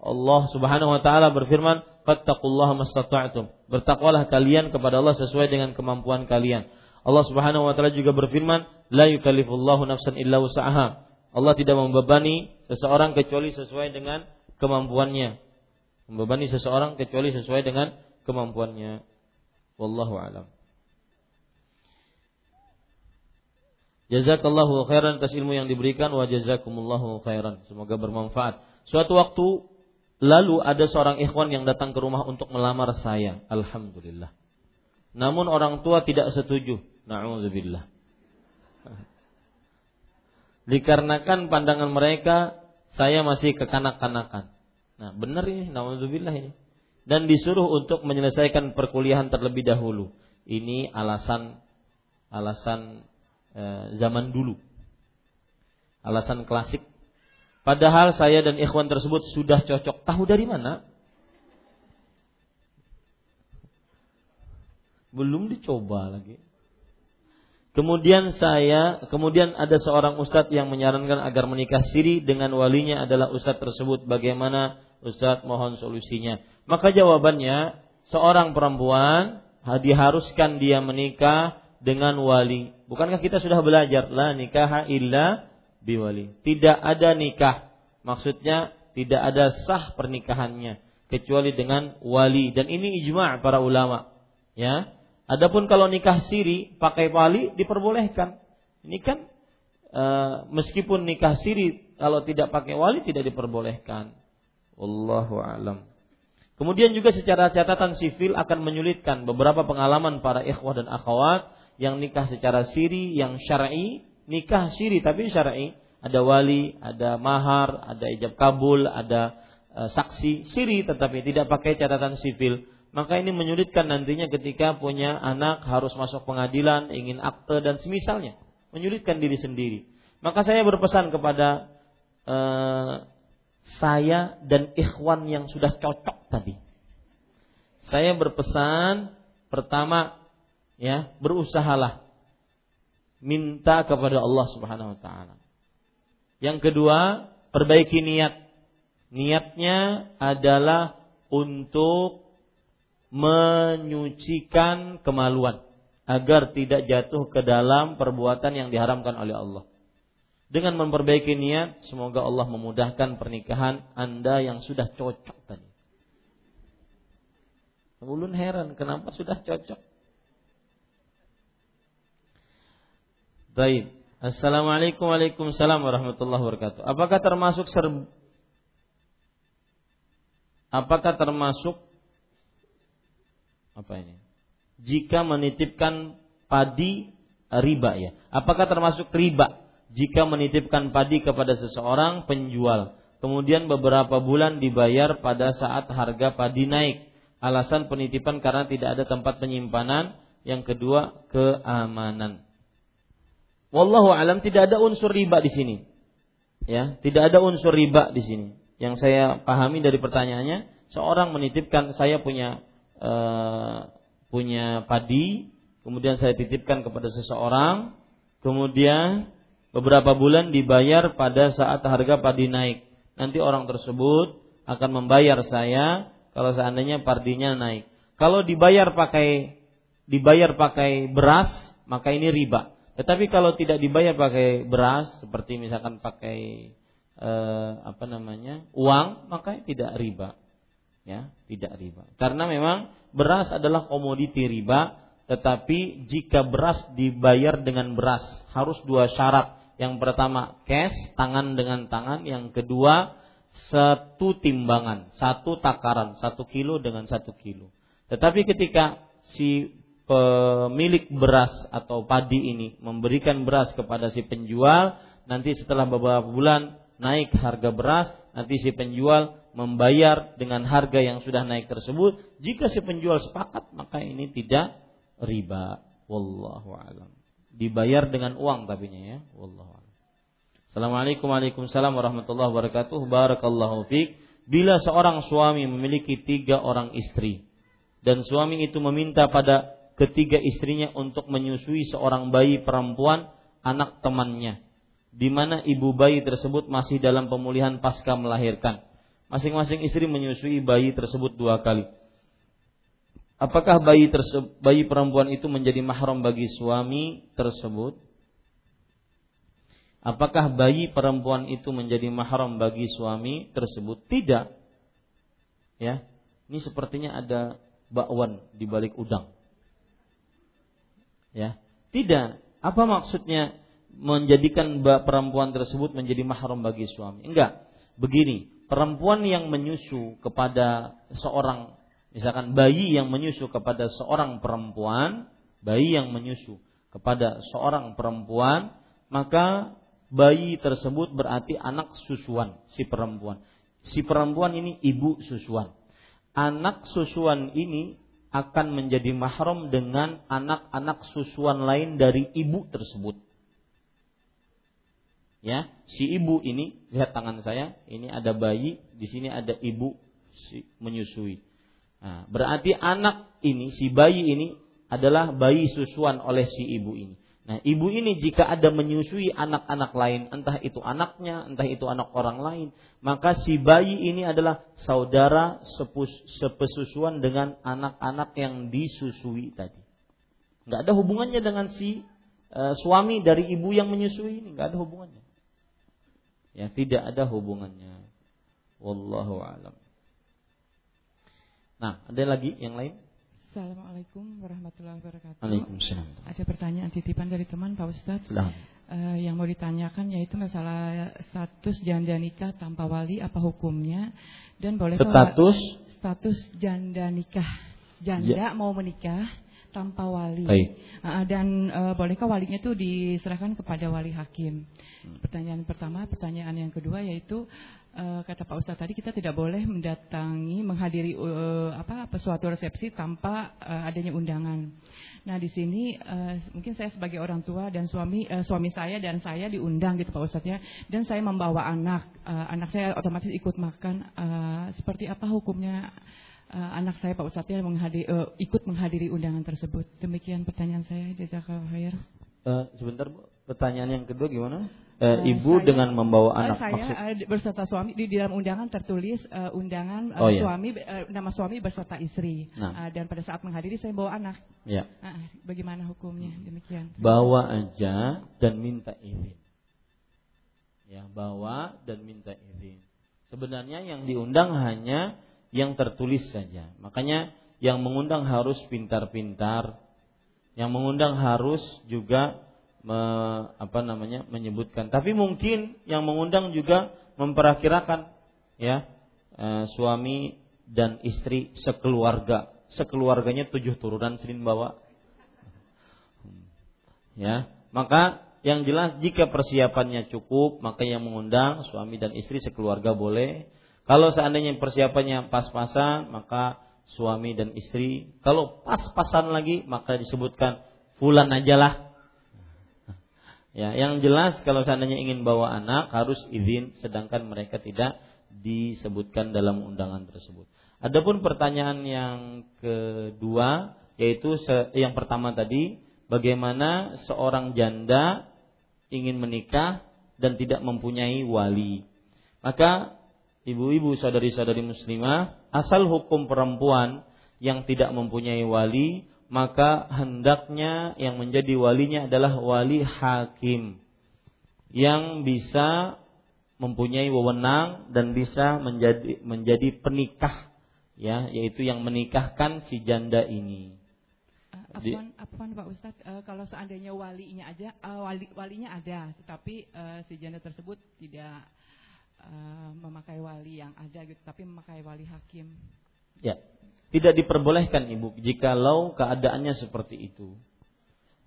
Allah Subhanahu wa taala berfirman, "Fattaqullaha mastata'tum." Bertakwalah kalian kepada Allah sesuai dengan kemampuan kalian. Allah Subhanahu wa taala juga berfirman, "La yukallifullahu nafsan illa wus'aha." Allah tidak membebani seseorang kecuali sesuai dengan kemampuannya. Membebani seseorang kecuali sesuai dengan kemampuannya. Wallahu alam. Jazakallahu khairan atas ilmu yang diberikan wa jazakumullahu khairan. Semoga bermanfaat. Suatu waktu lalu ada seorang ikhwan yang datang ke rumah untuk melamar saya. Alhamdulillah. Namun orang tua tidak setuju. Na'udzubillah dikarenakan pandangan mereka saya masih kekanak-kanakan. Nah, benar ini, nauzubillah ini. Dan disuruh untuk menyelesaikan perkuliahan terlebih dahulu. Ini alasan alasan e, zaman dulu. Alasan klasik. Padahal saya dan ikhwan tersebut sudah cocok. Tahu dari mana? Belum dicoba lagi. Kemudian saya, kemudian ada seorang ustadz yang menyarankan agar menikah siri dengan walinya adalah ustadz tersebut. Bagaimana ustadz mohon solusinya? Maka jawabannya, seorang perempuan diharuskan dia menikah dengan wali. Bukankah kita sudah belajar la nikah illa biwali. Tidak ada nikah. Maksudnya tidak ada sah pernikahannya kecuali dengan wali dan ini ijma' para ulama. Ya, Adapun kalau nikah siri pakai wali diperbolehkan. Ini kan e, meskipun nikah siri kalau tidak pakai wali tidak diperbolehkan. Wallahu alam. Kemudian juga secara catatan sivil akan menyulitkan beberapa pengalaman para ikhwah dan akhwat yang nikah secara siri, yang syar'i, nikah siri tapi syar'i, ada wali, ada mahar, ada ijab kabul, ada e, saksi siri tetapi tidak pakai catatan sivil maka ini menyulitkan nantinya ketika punya anak harus masuk pengadilan, ingin akte dan semisalnya, menyulitkan diri sendiri. Maka saya berpesan kepada eh, saya dan ikhwan yang sudah cocok tadi. Saya berpesan pertama ya, berusahalah minta kepada Allah Subhanahu wa taala. Yang kedua, perbaiki niat. Niatnya adalah untuk menyucikan kemaluan agar tidak jatuh ke dalam perbuatan yang diharamkan oleh Allah. Dengan memperbaiki niat, semoga Allah memudahkan pernikahan Anda yang sudah cocok tadi. Ulun heran kenapa sudah cocok. Baik. Assalamualaikum warahmatullahi wabarakatuh. Apakah termasuk serb apakah termasuk apa ini? Jika menitipkan padi riba ya. Apakah termasuk riba jika menitipkan padi kepada seseorang penjual, kemudian beberapa bulan dibayar pada saat harga padi naik? Alasan penitipan karena tidak ada tempat penyimpanan, yang kedua keamanan. Wallahu alam tidak ada unsur riba di sini. Ya, tidak ada unsur riba di sini. Yang saya pahami dari pertanyaannya, seorang menitipkan saya punya uh, punya padi, kemudian saya titipkan kepada seseorang, kemudian beberapa bulan dibayar pada saat harga padi naik. Nanti orang tersebut akan membayar saya kalau seandainya padinya naik. Kalau dibayar pakai dibayar pakai beras, maka ini riba. Tetapi kalau tidak dibayar pakai beras, seperti misalkan pakai eh, apa namanya uang, maka tidak riba, ya tidak riba. Karena memang beras adalah komoditi riba, tetapi jika beras dibayar dengan beras harus dua syarat. Yang pertama cash tangan dengan tangan, yang kedua satu timbangan, satu takaran, satu kilo dengan satu kilo. Tetapi ketika si pemilik beras atau padi ini memberikan beras kepada si penjual, nanti setelah beberapa bulan naik harga beras, nanti si penjual membayar dengan harga yang sudah naik tersebut. Jika si penjual sepakat, maka ini tidak riba. Wallahu alam. Dibayar dengan uang tapinya ya. Wallahu alam. Assalamualaikum warahmatullahi wabarakatuh. Barakallahu fiik. Bila seorang suami memiliki tiga orang istri dan suami itu meminta pada ketiga istrinya untuk menyusui seorang bayi perempuan anak temannya di mana ibu bayi tersebut masih dalam pemulihan pasca melahirkan. Masing-masing istri menyusui bayi tersebut dua kali. Apakah bayi tersebut, bayi perempuan itu menjadi mahram bagi suami tersebut? Apakah bayi perempuan itu menjadi mahram bagi suami tersebut? Tidak. Ya. Ini sepertinya ada bakwan di balik udang. Ya. Tidak. Apa maksudnya menjadikan perempuan tersebut menjadi mahram bagi suami? Enggak. Begini, perempuan yang menyusu kepada seorang misalkan bayi yang menyusu kepada seorang perempuan, bayi yang menyusu kepada seorang perempuan, maka bayi tersebut berarti anak susuan si perempuan. Si perempuan ini ibu susuan. Anak susuan ini akan menjadi mahram dengan anak-anak susuan lain dari ibu tersebut. Ya, si ibu ini lihat tangan saya, ini ada bayi, di sini ada ibu menyusui. Nah, berarti anak ini, si bayi ini adalah bayi susuan oleh si ibu ini. Nah, ibu ini jika ada menyusui anak-anak lain, entah itu anaknya, entah itu anak orang lain, maka si bayi ini adalah saudara sepus, sepesusuan dengan anak-anak yang disusui tadi. Nggak ada hubungannya dengan si e, suami dari ibu yang menyusui ini, nggak ada hubungannya. Ya, tidak ada hubungannya. Wallahu alam. Nah, ada lagi yang lain?
Assalamualaikum warahmatullahi wabarakatuh.
Waalaikumsalam.
Ada pertanyaan titipan dari teman Pak Ustadz. Uh, yang mau ditanyakan yaitu masalah status janda nikah tanpa wali apa hukumnya dan boleh
status
status janda nikah janda ya. mau menikah tanpa wali
uh,
dan uh, bolehkah walinya itu diserahkan kepada wali hakim. Hmm. Pertanyaan pertama, pertanyaan yang kedua yaitu uh, kata Pak Ustadz tadi kita tidak boleh mendatangi menghadiri uh, apa suatu resepsi tanpa uh, adanya undangan. Nah di sini uh, mungkin saya sebagai orang tua dan suami uh, suami saya dan saya diundang gitu Pak Ustadz ya dan saya membawa anak uh, anak saya otomatis ikut makan uh, seperti apa hukumnya uh, anak saya Pak Ustadz menghadiri, uh, ikut menghadiri undangan tersebut. Demikian pertanyaan saya Jazakallah khair.
Uh, sebentar Bu, pertanyaan yang kedua gimana? uh, ibu saya, dengan membawa anak
saya
maksud
uh, berserta suami di dalam undangan tertulis uh, undangan uh, oh, iya. suami uh, nama suami berserta istri nah. uh, dan pada saat menghadiri saya bawa anak
ya.
uh, bagaimana hukumnya demikian
bawa aja dan minta izin ya bawa dan minta izin sebenarnya yang diundang hanya yang tertulis saja makanya yang mengundang harus pintar-pintar yang mengundang harus juga me, apa namanya menyebutkan. Tapi mungkin yang mengundang juga memperakirakan ya e, suami dan istri sekeluarga. Sekeluarganya tujuh turunan Senin bawa. Ya, maka yang jelas jika persiapannya cukup, maka yang mengundang suami dan istri sekeluarga boleh. Kalau seandainya persiapannya pas-pasan, maka suami dan istri. Kalau pas-pasan lagi, maka disebutkan fulan ajalah. Ya, yang jelas kalau seandainya ingin bawa anak harus izin, sedangkan mereka tidak disebutkan dalam undangan tersebut. Adapun pertanyaan yang kedua yaitu yang pertama tadi bagaimana seorang janda ingin menikah dan tidak mempunyai wali. Maka ibu-ibu saudari-saudari muslimah, asal hukum perempuan yang tidak mempunyai wali, maka hendaknya yang menjadi walinya adalah wali hakim yang bisa mempunyai wewenang dan bisa menjadi menjadi penikah ya yaitu yang menikahkan si janda ini.
Uh, apaan, Pak Ustadz, uh, kalau seandainya walinya aja, uh, wali, walinya ada, tetapi uh, si janda tersebut tidak uh, memakai wali yang ada gitu, tapi memakai wali hakim.
Ya, tidak diperbolehkan ibu, jikalau keadaannya seperti itu.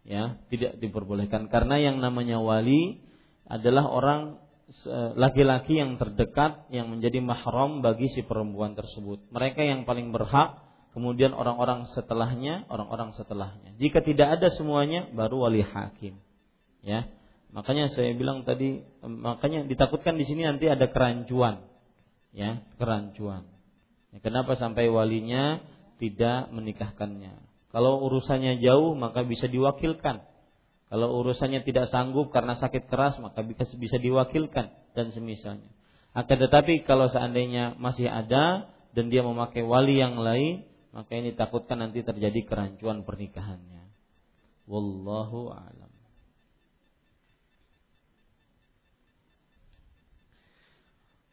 Ya, tidak diperbolehkan karena yang namanya wali adalah orang laki-laki yang terdekat yang menjadi mahram bagi si perempuan tersebut. Mereka yang paling berhak, kemudian orang-orang setelahnya, orang-orang setelahnya. Jika tidak ada semuanya, baru wali hakim. Ya, makanya saya bilang tadi, makanya ditakutkan di sini nanti ada kerancuan, ya, kerancuan. Ya, kenapa sampai walinya tidak menikahkannya? Kalau urusannya jauh, maka bisa diwakilkan kalau urusannya tidak sanggup karena sakit keras maka bisa bisa diwakilkan dan semisalnya. Akan tetapi kalau seandainya masih ada dan dia memakai wali yang lain, maka ini takutkan nanti terjadi kerancuan pernikahannya. Wallahu a'lam.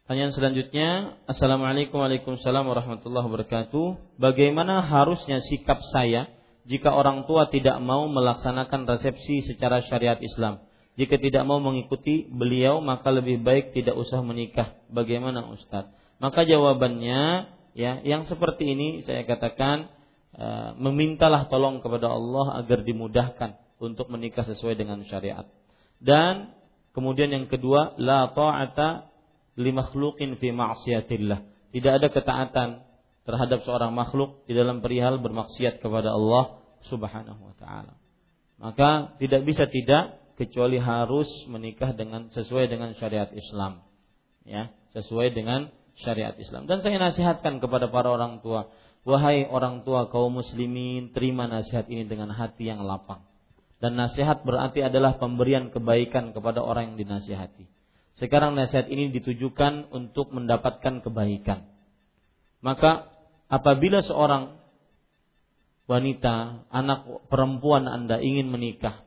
Pertanyaan selanjutnya, Assalamualaikum warahmatullahi wabarakatuh. Bagaimana harusnya sikap saya jika orang tua tidak mau melaksanakan resepsi secara syariat Islam. Jika tidak mau mengikuti beliau, maka lebih baik tidak usah menikah. Bagaimana Ustaz? Maka jawabannya, ya, yang seperti ini saya katakan, uh, memintalah tolong kepada Allah agar dimudahkan untuk menikah sesuai dengan syariat. Dan kemudian yang kedua, la ta'ata li makhluqin fi ma'siyatillah. Tidak ada ketaatan terhadap seorang makhluk di dalam perihal bermaksiat kepada Allah Subhanahu wa taala. Maka tidak bisa tidak kecuali harus menikah dengan sesuai dengan syariat Islam. Ya, sesuai dengan syariat Islam. Dan saya nasihatkan kepada para orang tua, wahai orang tua kaum muslimin, terima nasihat ini dengan hati yang lapang. Dan nasihat berarti adalah pemberian kebaikan kepada orang yang dinasihati. Sekarang nasihat ini ditujukan untuk mendapatkan kebaikan. Maka apabila seorang wanita, anak perempuan Anda ingin menikah,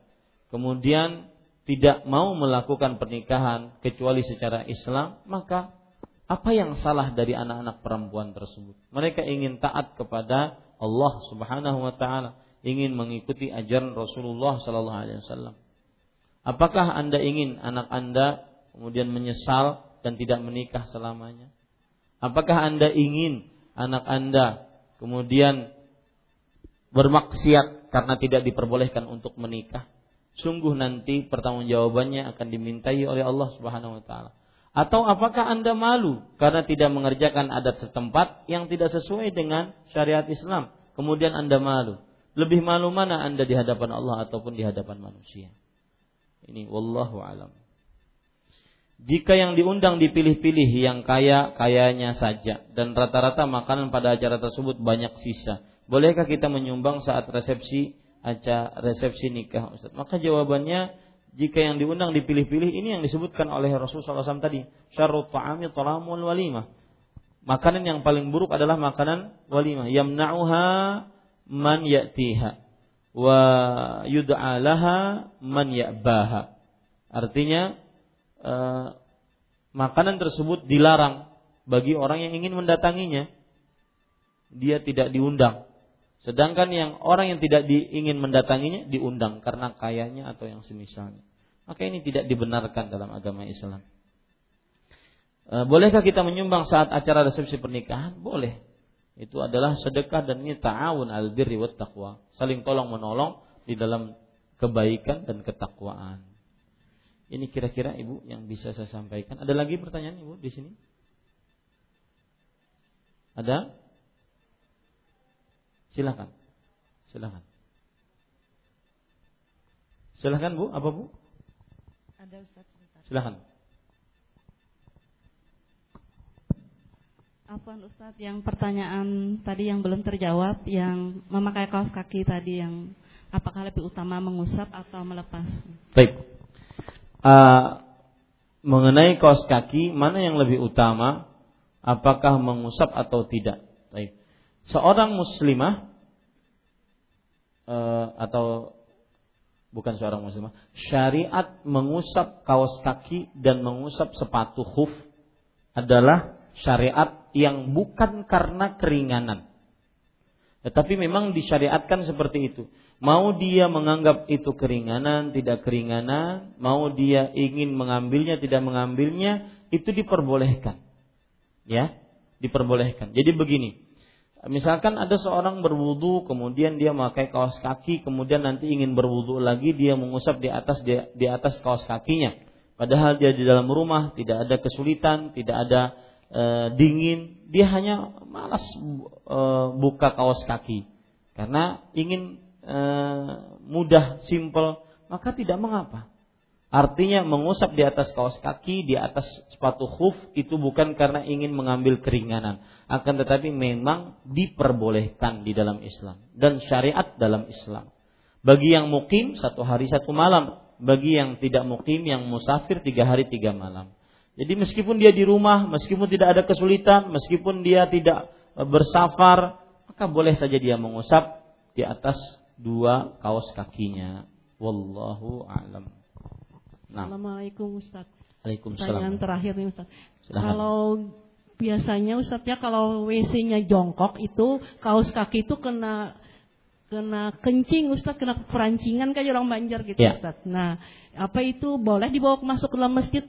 kemudian tidak mau melakukan pernikahan kecuali secara Islam, maka apa yang salah dari anak-anak perempuan tersebut? Mereka ingin taat kepada Allah Subhanahu wa taala, ingin mengikuti ajaran Rasulullah sallallahu alaihi wasallam. Apakah Anda ingin anak Anda kemudian menyesal dan tidak menikah selamanya? Apakah Anda ingin anak Anda kemudian bermaksiat karena tidak diperbolehkan untuk menikah, sungguh nanti pertanggungjawabannya akan dimintai oleh Allah Subhanahu wa taala. Atau apakah Anda malu karena tidak mengerjakan adat setempat yang tidak sesuai dengan syariat Islam? Kemudian Anda malu. Lebih malu mana Anda di hadapan Allah ataupun di hadapan manusia? Ini wallahu alam. Jika yang diundang dipilih-pilih yang kaya kayanya saja dan rata-rata makanan pada acara tersebut banyak sisa, bolehkah kita menyumbang saat resepsi acara resepsi nikah Ustaz? Maka jawabannya jika yang diundang dipilih-pilih ini yang disebutkan oleh Rasulullah SAW tadi, syarrut ta'ami talamul walimah. Makanan yang paling buruk adalah makanan walimah. Yamna'uha man ya'tiha wa yud'a laha man ya'baha. Artinya Eh, makanan tersebut dilarang bagi orang yang ingin mendatanginya. Dia tidak diundang. Sedangkan yang orang yang tidak di, ingin mendatanginya diundang karena kayanya atau yang semisalnya. Maka ini tidak dibenarkan dalam agama Islam. E, bolehkah kita menyumbang saat acara resepsi pernikahan? Boleh. Itu adalah sedekah dan ini ta'awun al birri taqwa. Saling tolong menolong di dalam kebaikan dan ketakwaan. Ini kira-kira Ibu yang bisa saya sampaikan. Ada lagi pertanyaan Ibu di sini? Ada? Silakan. Silakan. Silakan Bu, apa Bu?
Ada Ustaz.
Silakan.
Afwan Ustaz, yang pertanyaan tadi yang belum terjawab, yang memakai kaos kaki tadi yang apakah lebih utama mengusap atau melepas?
Baik. Uh, mengenai kaos kaki, mana yang lebih utama? Apakah mengusap atau tidak? Baik. Seorang muslimah uh, atau bukan seorang muslimah, syariat mengusap kaos kaki dan mengusap sepatu khuf adalah syariat yang bukan karena keringanan. Tetapi memang disyariatkan seperti itu. Mau dia menganggap itu keringanan, tidak keringanan, mau dia ingin mengambilnya, tidak mengambilnya, itu diperbolehkan. Ya, diperbolehkan. Jadi begini, misalkan ada seorang berwudu, kemudian dia memakai kaos kaki, kemudian nanti ingin berwudu lagi, dia mengusap di atas di, di atas kaos kakinya. Padahal dia di dalam rumah, tidak ada kesulitan, tidak ada e, dingin, dia hanya malas e, buka kaos kaki karena ingin e, mudah, simple, maka tidak mengapa. Artinya mengusap di atas kaos kaki, di atas sepatu khuf itu bukan karena ingin mengambil keringanan, akan tetapi memang diperbolehkan di dalam Islam dan syariat dalam Islam. Bagi yang mukim satu hari satu malam, bagi yang tidak mukim yang musafir tiga hari tiga malam. Jadi meskipun dia di rumah, meskipun tidak ada kesulitan, meskipun dia tidak e, bersafar, maka boleh saja dia mengusap di atas dua kaos kakinya. Wallahu a'lam.
Nah. Assalamualaikum Ustaz.
Waalaikumsalam.
Pertanyaan terakhir nih Ustaz. Silahkan. Kalau biasanya Ustaz ya kalau WC-nya jongkok itu kaos kaki itu kena kena kencing Ustaz, kena perancingan kayak orang Banjar gitu ya. Ustaz. Nah, apa itu boleh dibawa masuk ke dalam masjid?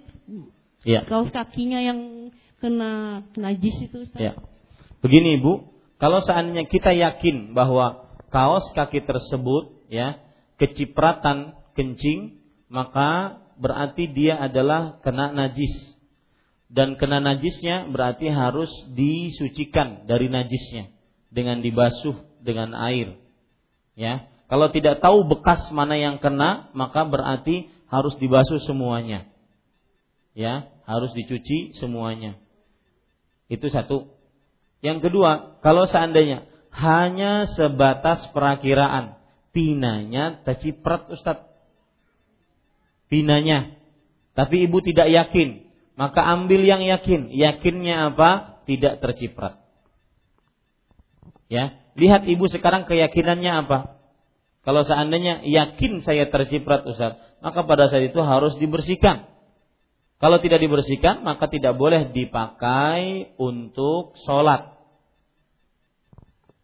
Ya. Kaos kakinya yang kena najis itu Ustaz. Ya.
Begini Ibu, kalau seandainya kita yakin bahwa kaos kaki tersebut ya kecipratan kencing, maka berarti dia adalah kena najis. Dan kena najisnya berarti harus disucikan dari najisnya dengan dibasuh dengan air. Ya. Kalau tidak tahu bekas mana yang kena, maka berarti harus dibasuh semuanya ya harus dicuci semuanya. Itu satu. Yang kedua, kalau seandainya hanya sebatas perakiraan, pinanya terciprat Ustaz. Pinanya. Tapi ibu tidak yakin, maka ambil yang yakin. Yakinnya apa? Tidak terciprat. Ya, lihat ibu sekarang keyakinannya apa? Kalau seandainya yakin saya terciprat Ustaz, maka pada saat itu harus dibersihkan. Kalau tidak dibersihkan maka tidak boleh dipakai untuk sholat.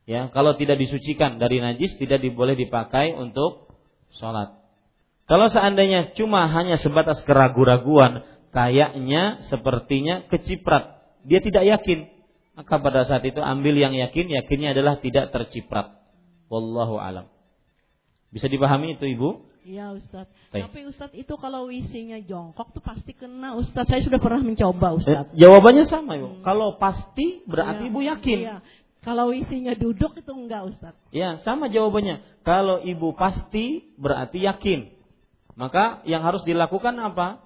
Ya, kalau tidak disucikan dari najis tidak boleh dipakai untuk sholat. Kalau seandainya cuma hanya sebatas keraguan-raguan, kayaknya sepertinya keciprat, dia tidak yakin, maka pada saat itu ambil yang yakin, yakinnya adalah tidak terciprat. Wallahu alam. Bisa dipahami itu Ibu?
Iya Ustaz. Baik. Tapi Ustaz itu kalau WC-nya jongkok tuh pasti kena Ustaz. Saya sudah pernah mencoba Ustaz.
Eh, jawabannya sama Ibu. Hmm. Kalau pasti berarti ya, Ibu yakin. Iya.
Kalau WC-nya duduk itu enggak Ustaz.
Ya sama jawabannya. Kalau Ibu pasti berarti yakin. Maka yang harus dilakukan apa?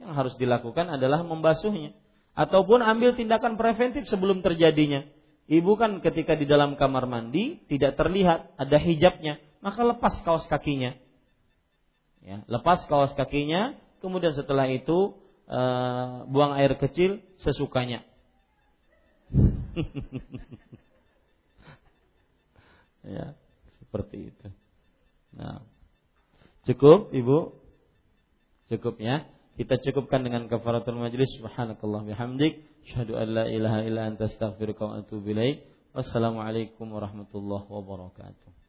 Yang harus dilakukan adalah membasuhnya. Ataupun ambil tindakan preventif sebelum terjadinya. Ibu kan ketika di dalam kamar mandi tidak terlihat ada hijabnya, maka lepas kaos kakinya ya, lepas kaos kakinya, kemudian setelah itu e, buang air kecil sesukanya. ya, seperti itu. Nah, cukup Ibu? Cukup ya. Kita cukupkan dengan kafaratul majlis. Subhanakallah bihamdik. Asyhadu an la ilaha illa anta astaghfiruka wa atubu ilaik. Wassalamualaikum warahmatullahi wabarakatuh.